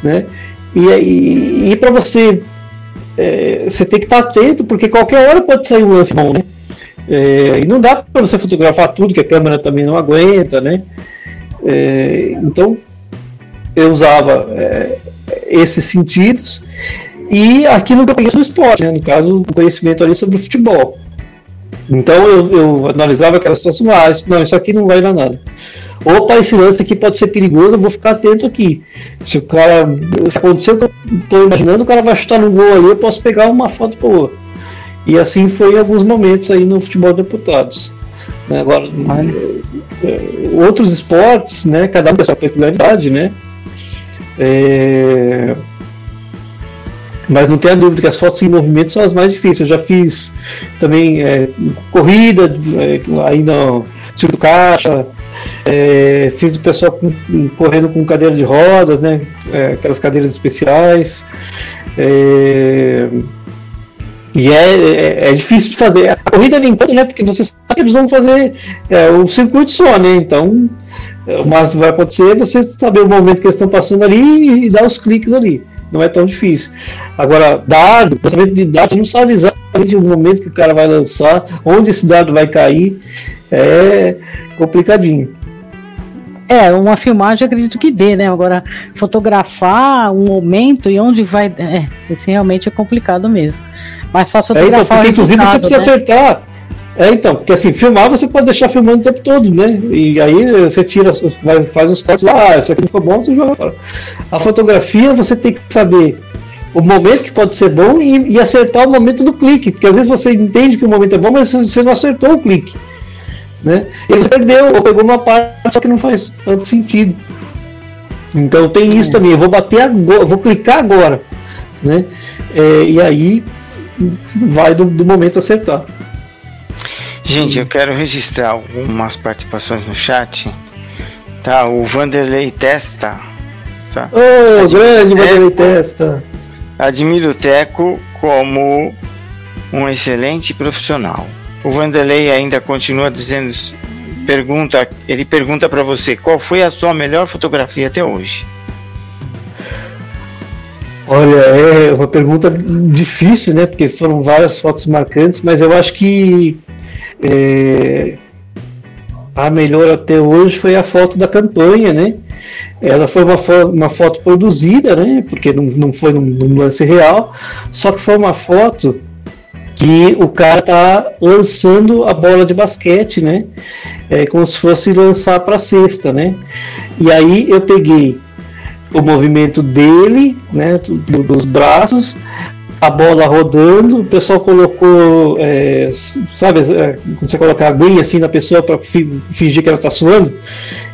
né? E, e, e para você é, você tem que estar tá atento porque qualquer hora pode sair um lance bom, né? É, e não dá para você fotografar tudo que a câmera também não aguenta, né? É, então eu usava é, esses sentidos e aquilo que eu conheço esporte, né? no caso, o conhecimento ali sobre o futebol. Então eu, eu analisava aquela situação, ah, isso, não, isso aqui não vai dar nada. Opa, esse lance aqui pode ser perigoso, eu vou ficar atento aqui. Se o cara. Se acontecer o que eu estou imaginando, o cara vai chutar no gol ali, eu posso pegar uma foto boa. E assim foi em alguns momentos aí no futebol de deputados. Né? Agora, é, outros esportes, né? Cada um tem a sua peculiaridade, né? É... Mas não tenha dúvida que as fotos em movimento são as mais difíceis. Eu já fiz também é, corrida, é, aí no circuito caixa, é, fiz o pessoal com, correndo com cadeira de rodas, né? É, aquelas cadeiras especiais. É, e é, é, é, difícil de fazer. A corrida nem tanto, né? Porque você sabe que eles vão fazer é, o circuito só, né? Então, o máximo vai acontecer é você saber o momento que eles estão passando ali e dar os cliques ali. Não é tão difícil. Agora, dado, lançamento de dados, você não sabe exatamente o momento que o cara vai lançar, onde esse dado vai cair. É complicadinho. É, uma filmagem acredito que dê, né? Agora, fotografar um momento e onde vai. É, esse realmente é complicado mesmo. Mas fácil fotografar. É, então, porque, inclusive você precisa né? acertar. É, então, porque assim, filmar você pode deixar filmando o tempo todo, né? E aí você tira, vai, faz os cortes lá, ah, isso aqui não ficou bom, você joga fora. A fotografia você tem que saber o momento que pode ser bom e, e, acertar o momento do clique, porque às vezes você entende que o momento é bom, mas você não acertou o clique. Né? E você perdeu, ou pegou uma parte só que não faz tanto sentido. Então tem isso também, eu vou bater agora, vou clicar agora. Né? É, e aí vai do, do momento acertar. Gente, eu quero registrar algumas participações no chat. Tá, o Vanderlei Testa. Tá? Oh, grande Vanderlei Testa. Admiro o Teco como um excelente profissional. O Vanderlei ainda continua dizendo, pergunta, ele pergunta para você, qual foi a sua melhor fotografia até hoje? Olha, é uma pergunta difícil, né? Porque foram várias fotos marcantes, mas eu acho que é, a melhor até hoje foi a foto da campanha, né? Ela foi uma, fo uma foto produzida, né? Porque não, não foi num, num, lance real, só que foi uma foto que o cara tá lançando a bola de basquete, né? É como se fosse lançar para cesta, né? E aí eu peguei o movimento dele, né, do, dos braços, a bola rodando, o pessoal colocou, é, sabe, é, quando você coloca a assim na pessoa para fingir que ela está suando,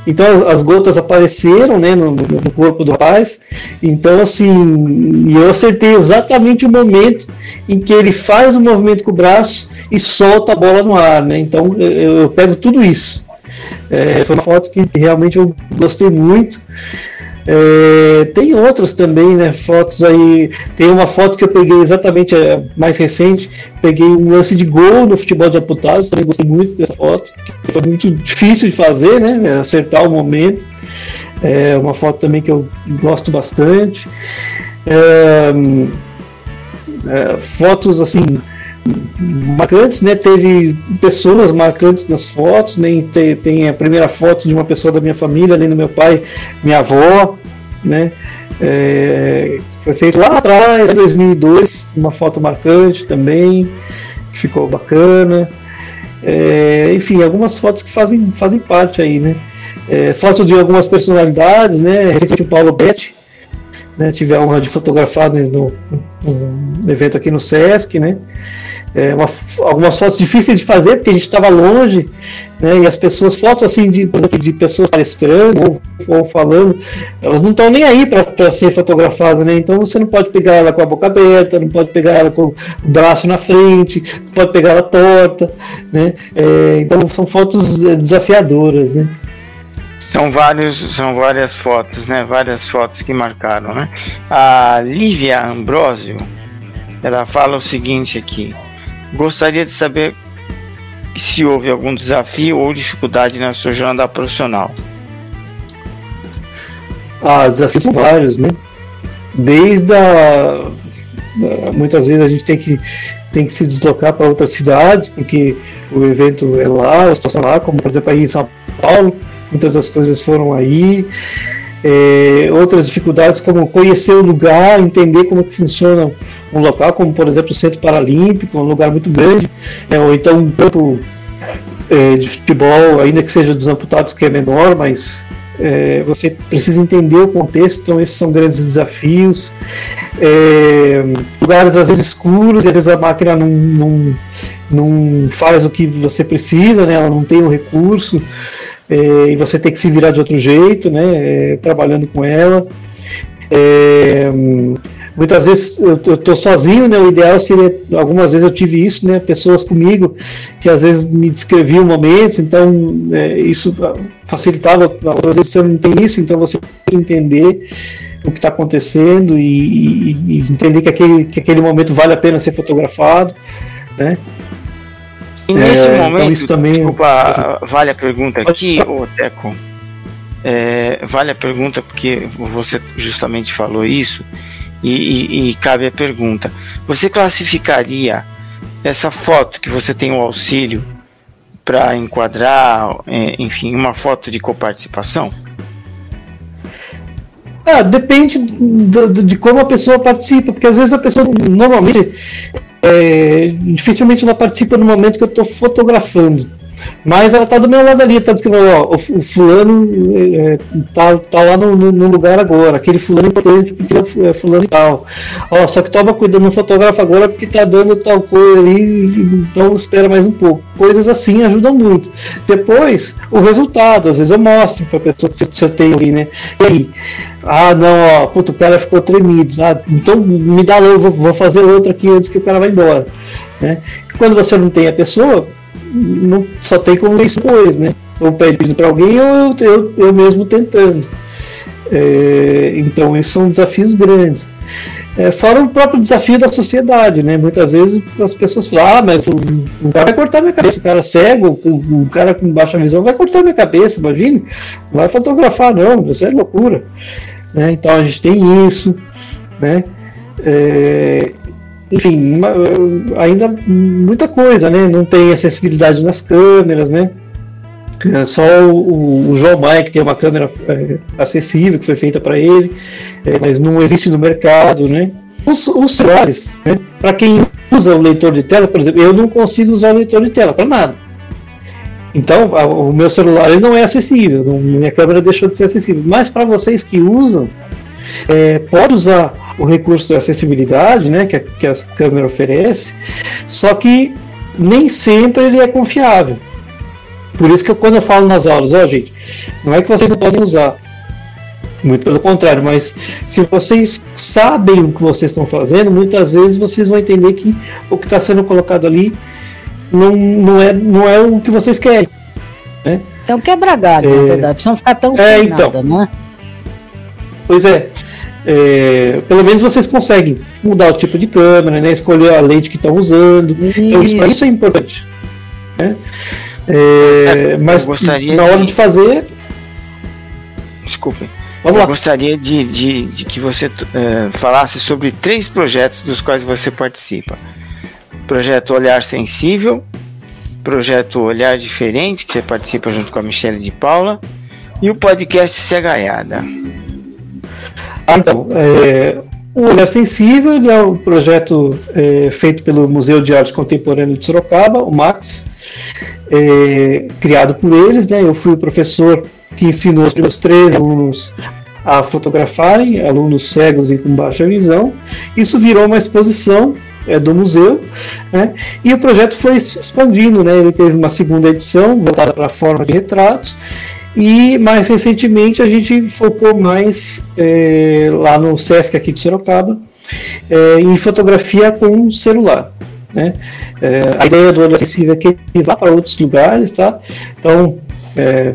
então as, gotas apareceram, né, no, no, corpo do rapaz, então assim, eu acertei exatamente o momento em que ele faz o movimento com o braço e solta a bola no ar, né, então eu, eu pego tudo isso. É, foi uma foto que realmente eu gostei muito. É, tem outras também, né? Fotos aí. Tem uma foto que eu peguei exatamente é, mais recente. Peguei um lance de gol no futebol de amputados. Também gostei muito dessa foto. Foi muito difícil de fazer, né? Acertar o momento. É uma foto também que eu gosto bastante. É, é, fotos assim marcantes, né? Teve pessoas marcantes nas fotos, né? Tem, tem, a primeira foto de uma pessoa da minha família, além do meu pai, minha avó, né? É, foi feito lá atrás, em 2002, uma foto marcante também, que ficou bacana. É, enfim, algumas fotos que fazem, fazem parte aí, né? É, foto de algumas personalidades, né? Recentemente o Paulo Betti, né? Tive a honra de fotografar no, no, no evento aqui no Sesc, né? É, uma, algumas fotos difíceis de fazer, porque a gente estava longe, né, e as pessoas, fotos assim de, de pessoas palestrando ou, ou falando, elas não estão nem aí para ser fotografadas, né? Então você não pode pegar ela com a boca aberta, não pode pegar ela com o braço na frente, não pode pegar ela torta, né? É, então são fotos é, desafiadoras, né? São, vários, são várias fotos, né? Várias fotos que marcaram, né? A Lívia Ambrosio, ela fala o seguinte aqui. Gostaria de saber se houve algum desafio ou dificuldade na sua jornada profissional. Ah, desafios são vários, né? Desde a. Muitas vezes a gente tem que, tem que se deslocar para outras cidades, porque o evento é lá, a situação é lá, como por exemplo aí em São Paulo, muitas das coisas foram aí. É, outras dificuldades como conhecer o lugar, entender como funciona um local, como por exemplo o Centro Paralímpico, um lugar muito grande, é, ou então um campo é, de futebol, ainda que seja dos amputados, que é menor, mas é, você precisa entender o contexto, então esses são grandes desafios. É, lugares às vezes escuros, e às vezes a máquina não, não, não faz o que você precisa, né? Ela não tem o recurso é, e você tem que se virar de outro jeito, né? É, trabalhando com ela. É, muitas vezes eu estou sozinho, né? O ideal seria, algumas vezes eu tive isso, né? Pessoas comigo que às vezes me descreviam momentos, então é, isso facilitava. Às vezes você não tem isso, então você tem que entender o que está acontecendo e, e, entender que aquele, que aquele momento vale a pena ser fotografado, né? E nesse é, momento, então isso também... desculpa, vale a pergunta aqui, ô Teco. É, vale a pergunta porque você justamente falou isso e, e, e, cabe a pergunta: você classificaria essa foto que você tem o auxílio para enquadrar, é, enfim, uma foto de coparticipação? Ah, depende de, de como a pessoa participa, porque às vezes a pessoa normalmente é, dificilmente ela participa no momento que eu estou fotografando. Mas ela está do meu lado ali, está descrevendo, ó, o, fulano é, tá, tá lá no, no, lugar agora, aquele fulano importante porque é, é fulano e tal. Ó, só que toma cuidado no fotógrafo agora porque está dando tal coisa ali, então espera mais um pouco. Coisas assim ajudam muito. Depois, o resultado, às vezes eu mostro para a pessoa que você tem ali, né? E aí? Ah, não, ó, o cara ficou tremido. Então me dá logo, vou fazer outro aqui antes que o cara vá embora. Né? Quando você não tem a pessoa, não, só tem como isso depois, né? Ou pedindo para alguém ou eu, eu, eu mesmo tentando. É, então, esses são desafios grandes. É, fora o próprio desafio da sociedade, né? Muitas vezes as pessoas falam, ah, mas o, o cara vai cortar minha cabeça, o cara cego, o, o, cara com baixa visão vai cortar minha cabeça, imagine, não vai fotografar, não, isso é loucura. Né? Então a gente tem isso, né? É, enfim, ainda muita coisa, né? Não tem acessibilidade nas câmeras, né? É só o, o João que tem uma câmera é, acessível que foi feita para ele, é, mas não existe no mercado, né? Os, os celulares, né? Para quem usa o leitor de tela, por exemplo, eu não consigo usar o leitor de tela para nada. Então, a, o meu celular ele não é acessível, não, minha câmera deixou de ser acessível. Mas para vocês que usam, é, pode usar o recurso da acessibilidade, né, que a, que a câmera oferece, só que nem sempre ele é confiável. Por isso que eu, quando eu falo nas aulas, ó, gente, não é que vocês não podem usar, muito pelo contrário, mas se vocês sabem o que vocês estão fazendo, muitas vezes vocês vão entender que o que está sendo colocado ali não, não, é, não é o que vocês querem. Né? É um quebra-galho, é... na verdade. Não ficar tão é, então. nada, não é? Pois é. é. Pelo menos vocês conseguem mudar o tipo de câmera, né? escolher a lente que estão usando. Isso. Então isso, isso é importante. Né? É, mas na hora de fazer. Desculpe. Vamos eu lá. gostaria de, de, de que você uh, falasse sobre três projetos dos quais você participa projeto Olhar Sensível, projeto Olhar Diferente, que você participa junto com a Michelle de Paula, e o podcast Cegaiada. Ah, então, é, o Olhar Sensível é um projeto é, feito pelo Museu de Arte Contemporânea de Sorocaba, o MAX, é, criado por eles. Né, eu fui o professor que ensinou os meus três alunos a fotografarem, alunos cegos e com baixa visão. Isso virou uma exposição é, do museu, né? e o projeto foi expandindo, né? ele teve uma segunda edição voltada para a forma de retratos, e mais recentemente a gente focou mais é, lá no Sesc aqui de Sorocaba é, em fotografia com celular. Né? É, a ideia do olho acessível é que ele vá para outros lugares, tá? Então, é,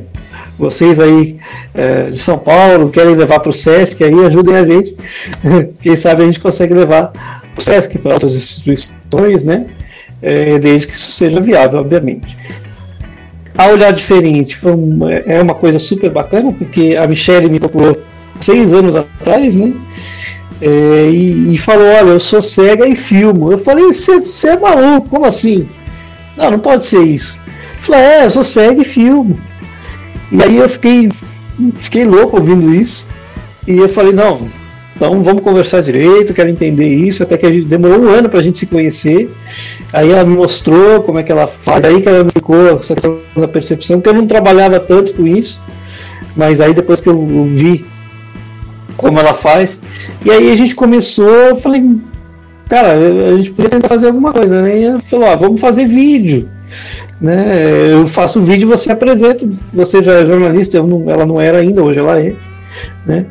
vocês aí é, de São Paulo querem levar para o Sesc aí, ajudem a gente. Quem sabe a gente consegue levar o SESC para outras instituições, né? É, desde que isso seja viável, obviamente. A olhar diferente uma, é uma coisa super bacana, porque a Michelle me procurou seis anos atrás, né? É, e, e, falou: Olha, eu sou cega e filmo. Eu falei: Você é maluco, como assim? Não, não pode ser isso. Eu falei: É, eu sou cega e filmo. E aí eu fiquei, fiquei louco ouvindo isso. E eu falei: Não, então vamos conversar direito, quero entender isso, até que a gente demorou um ano para a gente se conhecer. Aí ela me mostrou como é que ela faz, aí que ela me explicou essa questão da percepção, que eu não trabalhava tanto com isso, mas aí depois que eu vi como ela faz, e aí a gente começou, eu falei, cara, a gente podia tentar fazer alguma coisa, né? E ela falou, ah, vamos fazer vídeo. Né? Eu faço vídeo você apresenta. Você já é jornalista, não, ela não era ainda, hoje ela é. Né?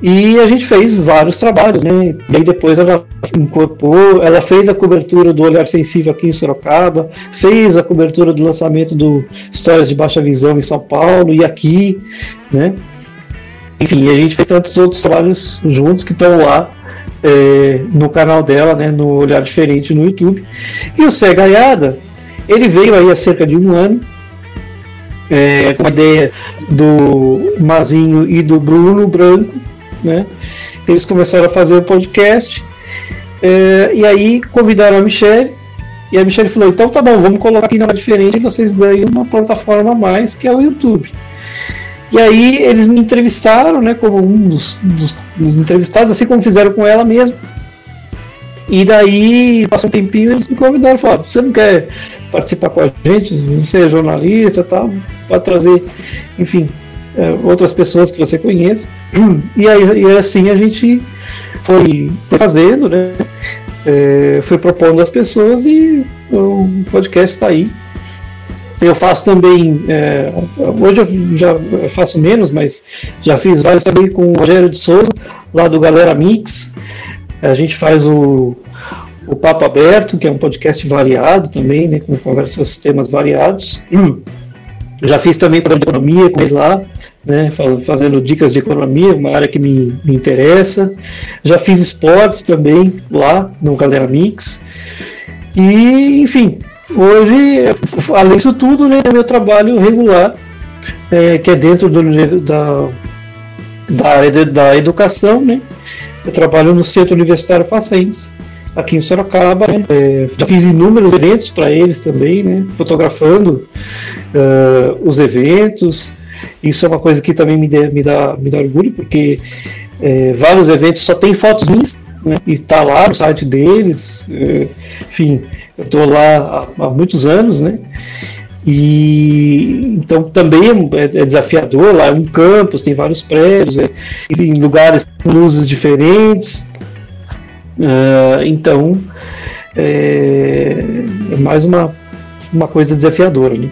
E a gente fez vários trabalhos, né? E aí depois ela incorporou, ela fez a cobertura do Olhar Sensível aqui em Sorocaba, fez a cobertura do lançamento do Histórias de Baixa Visão em São Paulo e aqui, né? Enfim, a gente fez tantos outros trabalhos juntos que estão lá é, no canal dela, né? No Olhar Diferente no YouTube. E o Cé Gaiada, ele veio aí há cerca de um ano é, com a ideia do Mazinho e do Bruno Branco, né? Eles começaram a fazer o podcast é, e aí convidaram a Michelle e a Michelle falou: então tá bom, vamos colocar aqui na diferente e vocês ganham uma plataforma a mais que é o YouTube. E aí eles me entrevistaram, né, como um dos, dos, dos entrevistados, assim como fizeram com ela mesmo. E daí, passou um tempinho, eles me convidaram, falaram, você não quer participar com a gente, você é jornalista tal, pode trazer, enfim, é, outras pessoas que você conheça. E aí e assim a gente foi fazendo, né? É, foi propondo às pessoas e o podcast está aí. Eu faço também, é, hoje eu já faço menos, mas já fiz vários também com o Rogério de Souza, lá do Galera Mix. A gente faz o, o Papo Aberto, que é um podcast variado também, né, com conversas, temas variados. Hum. Já fiz também para economia com eles lá né, fazendo dicas de economia, uma área que me, me interessa. Já fiz esportes também lá no Galera Mix. E, enfim, hoje, além disso tudo, né, meu trabalho regular, é, que é dentro do, da, da área de, da educação, né? Eu trabalho no Centro Universitário Facens, aqui em Sorocaba. Né? É, já fiz inúmeros eventos para eles também, né? fotografando uh, os eventos, isso é uma coisa que também me, dá, me, dá, me dá orgulho, porque é, vários eventos só tem fotos minhas, né, e está lá no site deles. É, enfim, eu estou lá há, há, muitos anos, né? E então também é, é, desafiador, lá é um campus, tem vários prédios, é, em lugares com luzes diferentes. Uh, então é, é, mais uma, uma coisa desafiadora. Né?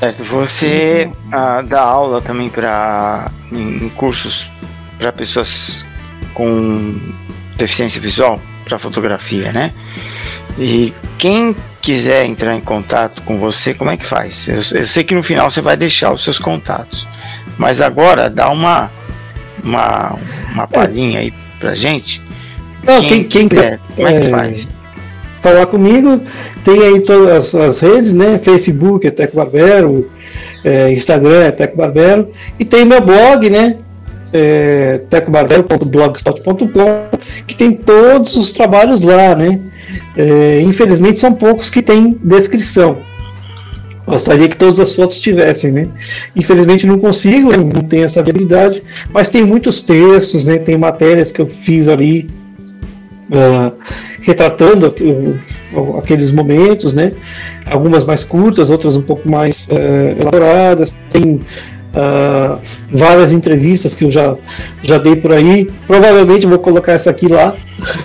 Certo, você ah, dá aula também para em cursos para pessoas com deficiência visual para fotografia, né? E quem quiser entrar em contato com você, como é que faz? Eu, eu, sei que no final você vai deixar os seus contatos, mas agora dá uma uma, uma palhinha aí pra gente. Não, quem, quem quiser, como é, é que faz? Falar comigo, tem aí todas as redes, né? Facebook é Teco Barbero, é, Instagram é Teco Barbero, e tem meu blog, né? É, tecobarbero.blogspot.com, que tem todos os trabalhos lá, né? É, infelizmente são poucos que têm descrição. Gostaria que todas as fotos tivessem, né? Infelizmente não consigo, não tenho essa habilidade, mas tem muitos textos, né? Tem matérias que eu fiz ali uh, retratando aqueles momentos, né? Algumas mais curtas, outras um pouco mais uh, elaboradas. Tem uh, várias entrevistas que eu já, já dei por aí. Provavelmente vou colocar essa aqui lá.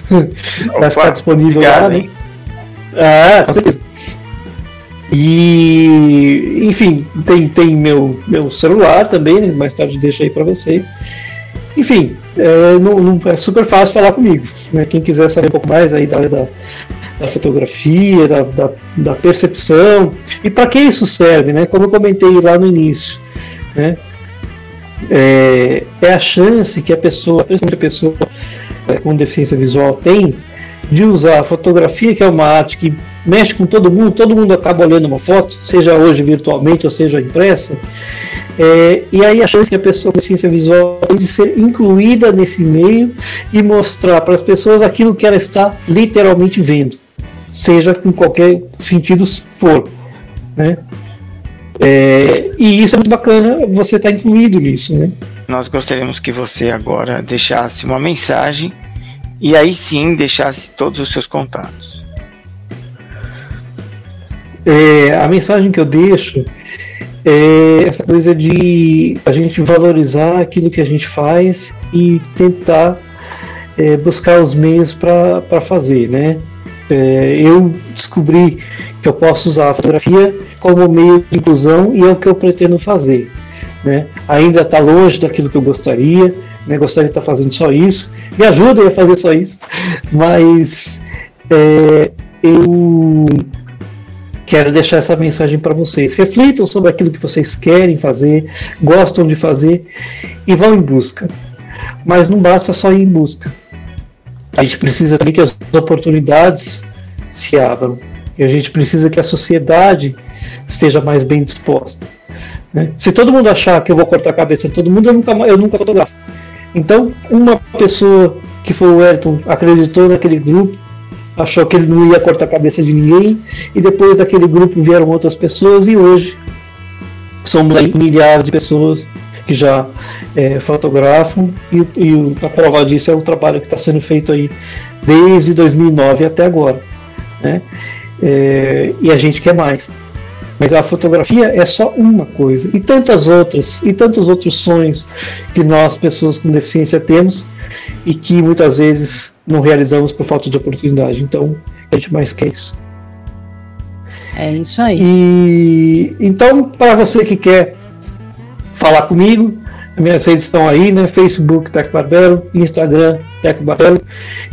Vai ficar disponível obrigado, lá, né? Ah, com certeza. E, enfim, tem, tem meu, meu celular também, né? mais tarde deixo aí para vocês. Enfim, é, não, não, é super fácil falar comigo. Né? Quem quiser saber um pouco mais aí da, da, da fotografia, da, da, da, percepção e para que isso serve, né? Como eu comentei lá no início, né? É, é a chance que a pessoa, principalmente a pessoa é, com deficiência visual tem de usar a fotografia, que é uma arte que mexe com todo mundo, todo mundo acaba olhando uma foto, seja hoje virtualmente ou seja impressa, é, e aí a chance que a pessoa com deficiência visual de ser incluída nesse meio e mostrar para as pessoas aquilo que ela está literalmente vendo, seja em qualquer sentido for, né? É, e isso é muito bacana, você está incluído nisso, né? Nós gostaríamos que você agora deixasse uma mensagem e aí sim deixasse todos os seus contatos. É, a mensagem que eu deixo é essa coisa de a gente valorizar aquilo que a gente faz e tentar é, buscar os meios para fazer, né? É, eu descobri que eu posso usar a fotografia como meio de inclusão e é o que eu pretendo fazer. Né? Ainda está longe daquilo que eu gostaria, né? gostaria de estar tá fazendo só isso. Me ajudem a fazer só isso, mas é, eu quero deixar essa mensagem para vocês. Reflitam sobre aquilo que vocês querem fazer, gostam de fazer e vão em busca. Mas não basta só ir em busca. A gente precisa também que as oportunidades se abram. E a gente precisa que a sociedade esteja mais bem disposta. Né? Se todo mundo achar que eu vou cortar a cabeça de todo mundo, eu nunca, eu nunca fotografo. Então, uma pessoa que foi o Ayrton acreditou naquele grupo, achou que ele não ia cortar a cabeça de ninguém, e depois daquele grupo vieram outras pessoas, e hoje somos aí milhares de pessoas que já é, fotografam, e, e, a prova disso é o trabalho que está sendo feito aí desde 2009 até agora. Né? É, e a gente quer mais. Mas a fotografia é só uma coisa. E tantas outras, e tantos outros sonhos que nós, pessoas com deficiência, temos e que muitas vezes não realizamos por falta de oportunidade. Então, a gente mais quer isso. É isso aí. E então, para você que quer falar comigo, minhas redes estão aí, né? Facebook Teco Barbero, Instagram Teco Barbero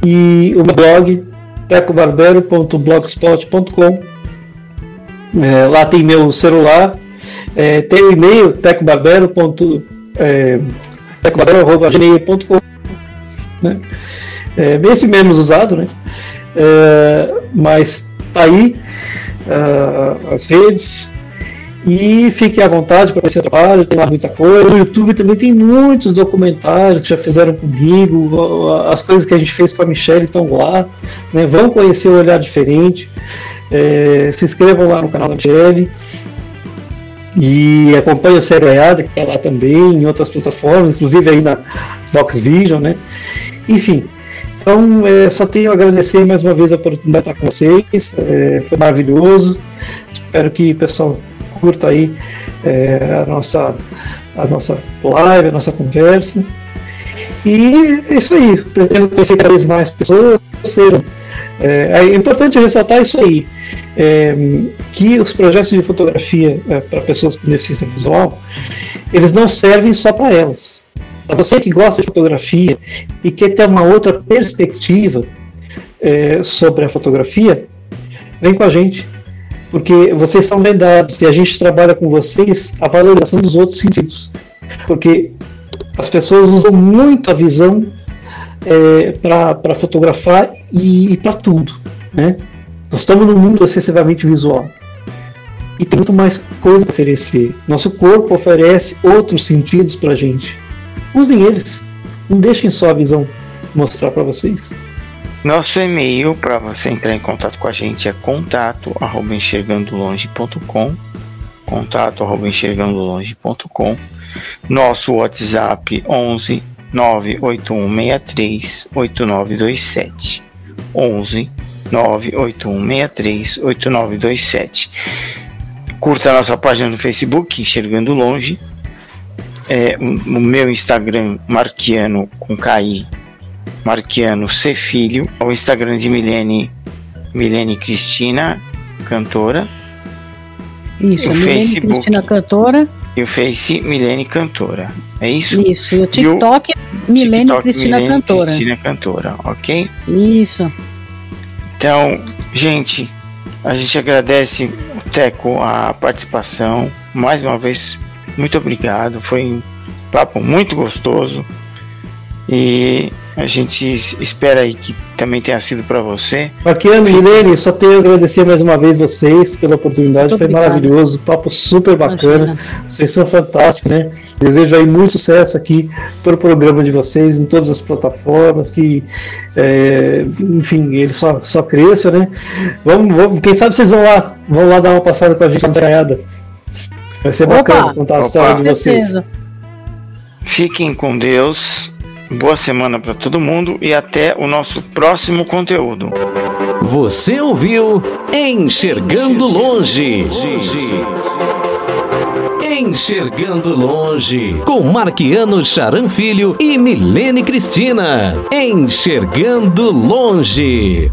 e o meu blog tecobarbero.blogspot.com é, lá tem meu celular, é, tem o e-mail tecobarbero.gmail.com é, né? é, esse menos usado, né? É, mas tá aí as redes e fiquem à vontade para o trabalho, tem lá muita coisa. No YouTube também tem muitos documentários que já fizeram comigo, as coisas que a gente fez com a Michelle estão lá, né? vão conhecer o olhar diferente. É, se inscrevam lá no canal da Michelle e acompanhe o Segreada, que está lá também, em outras plataformas, inclusive aí na Box Vision, né? Enfim, então é, só tenho a agradecer mais uma vez a oportunidade de estar com vocês, é, foi maravilhoso. Espero que o pessoal curta aí é, a, nossa, a nossa live, a nossa conversa. E é isso aí, pretendo conhecer cada vez mais pessoas, ser é, é importante ressaltar isso aí, é, que os projetos de fotografia é, para pessoas com deficiência visual, eles não servem só para elas. Para você que gosta de fotografia e quer ter uma outra perspectiva é, sobre a fotografia, vem com a gente, porque vocês são vendados e a gente trabalha com vocês a valorização dos outros sentidos, porque as pessoas usam muito a visão é, para fotografar e, e para tudo. Né? Nós estamos num mundo excessivamente visual e tem muito mais coisa a oferecer. Nosso corpo oferece outros sentidos para gente. Usem eles. Não deixem só a visão mostrar para vocês. Nosso e-mail para você entrar em contato com a gente é contato arroba enxergandolonge.com contato arroba enxergandolonge.com Nosso WhatsApp 11 98163 8927 11 98163 8927 Curta a nossa página no Facebook, Enxergando Longe. É, o meu Instagram, Marquiano com KI, Marquiano C Filho. O Instagram de Milene, Milene Cristina, cantora. Isso, o Milene Facebook, Cristina Cantora. E o Face Milene Cantora. É isso? Isso. E o TikTok, e o Milene TikTok, Cristina Milene Cantora. Cristina Cantora, ok? Isso. Então, gente, a gente agradece o Teco a participação. Mais uma vez, muito obrigado. Foi um papo muito gostoso. E a gente espera aí que também tenha sido para você. Marquiano, Milene, só tenho a agradecer mais uma vez vocês pela oportunidade, muito foi obrigado. maravilhoso, papo super bacana, Imagina. vocês são fantásticos, né? Desejo aí muito sucesso aqui para o programa de vocês em todas as plataformas, que é, enfim, ele só, só cresça, né? Vamos, vamos, quem sabe vocês vão lá, vão lá dar uma passada com a gente na ensaiada. Vai ser Opa, bacana contar a história de vocês. Fiquem com Deus Boa semana para todo mundo e até o nosso próximo conteúdo. Você ouviu Enxergando Longe. Enxergando Longe, com Marquiano Charan Filho e Milene Cristina. Enxergando Longe.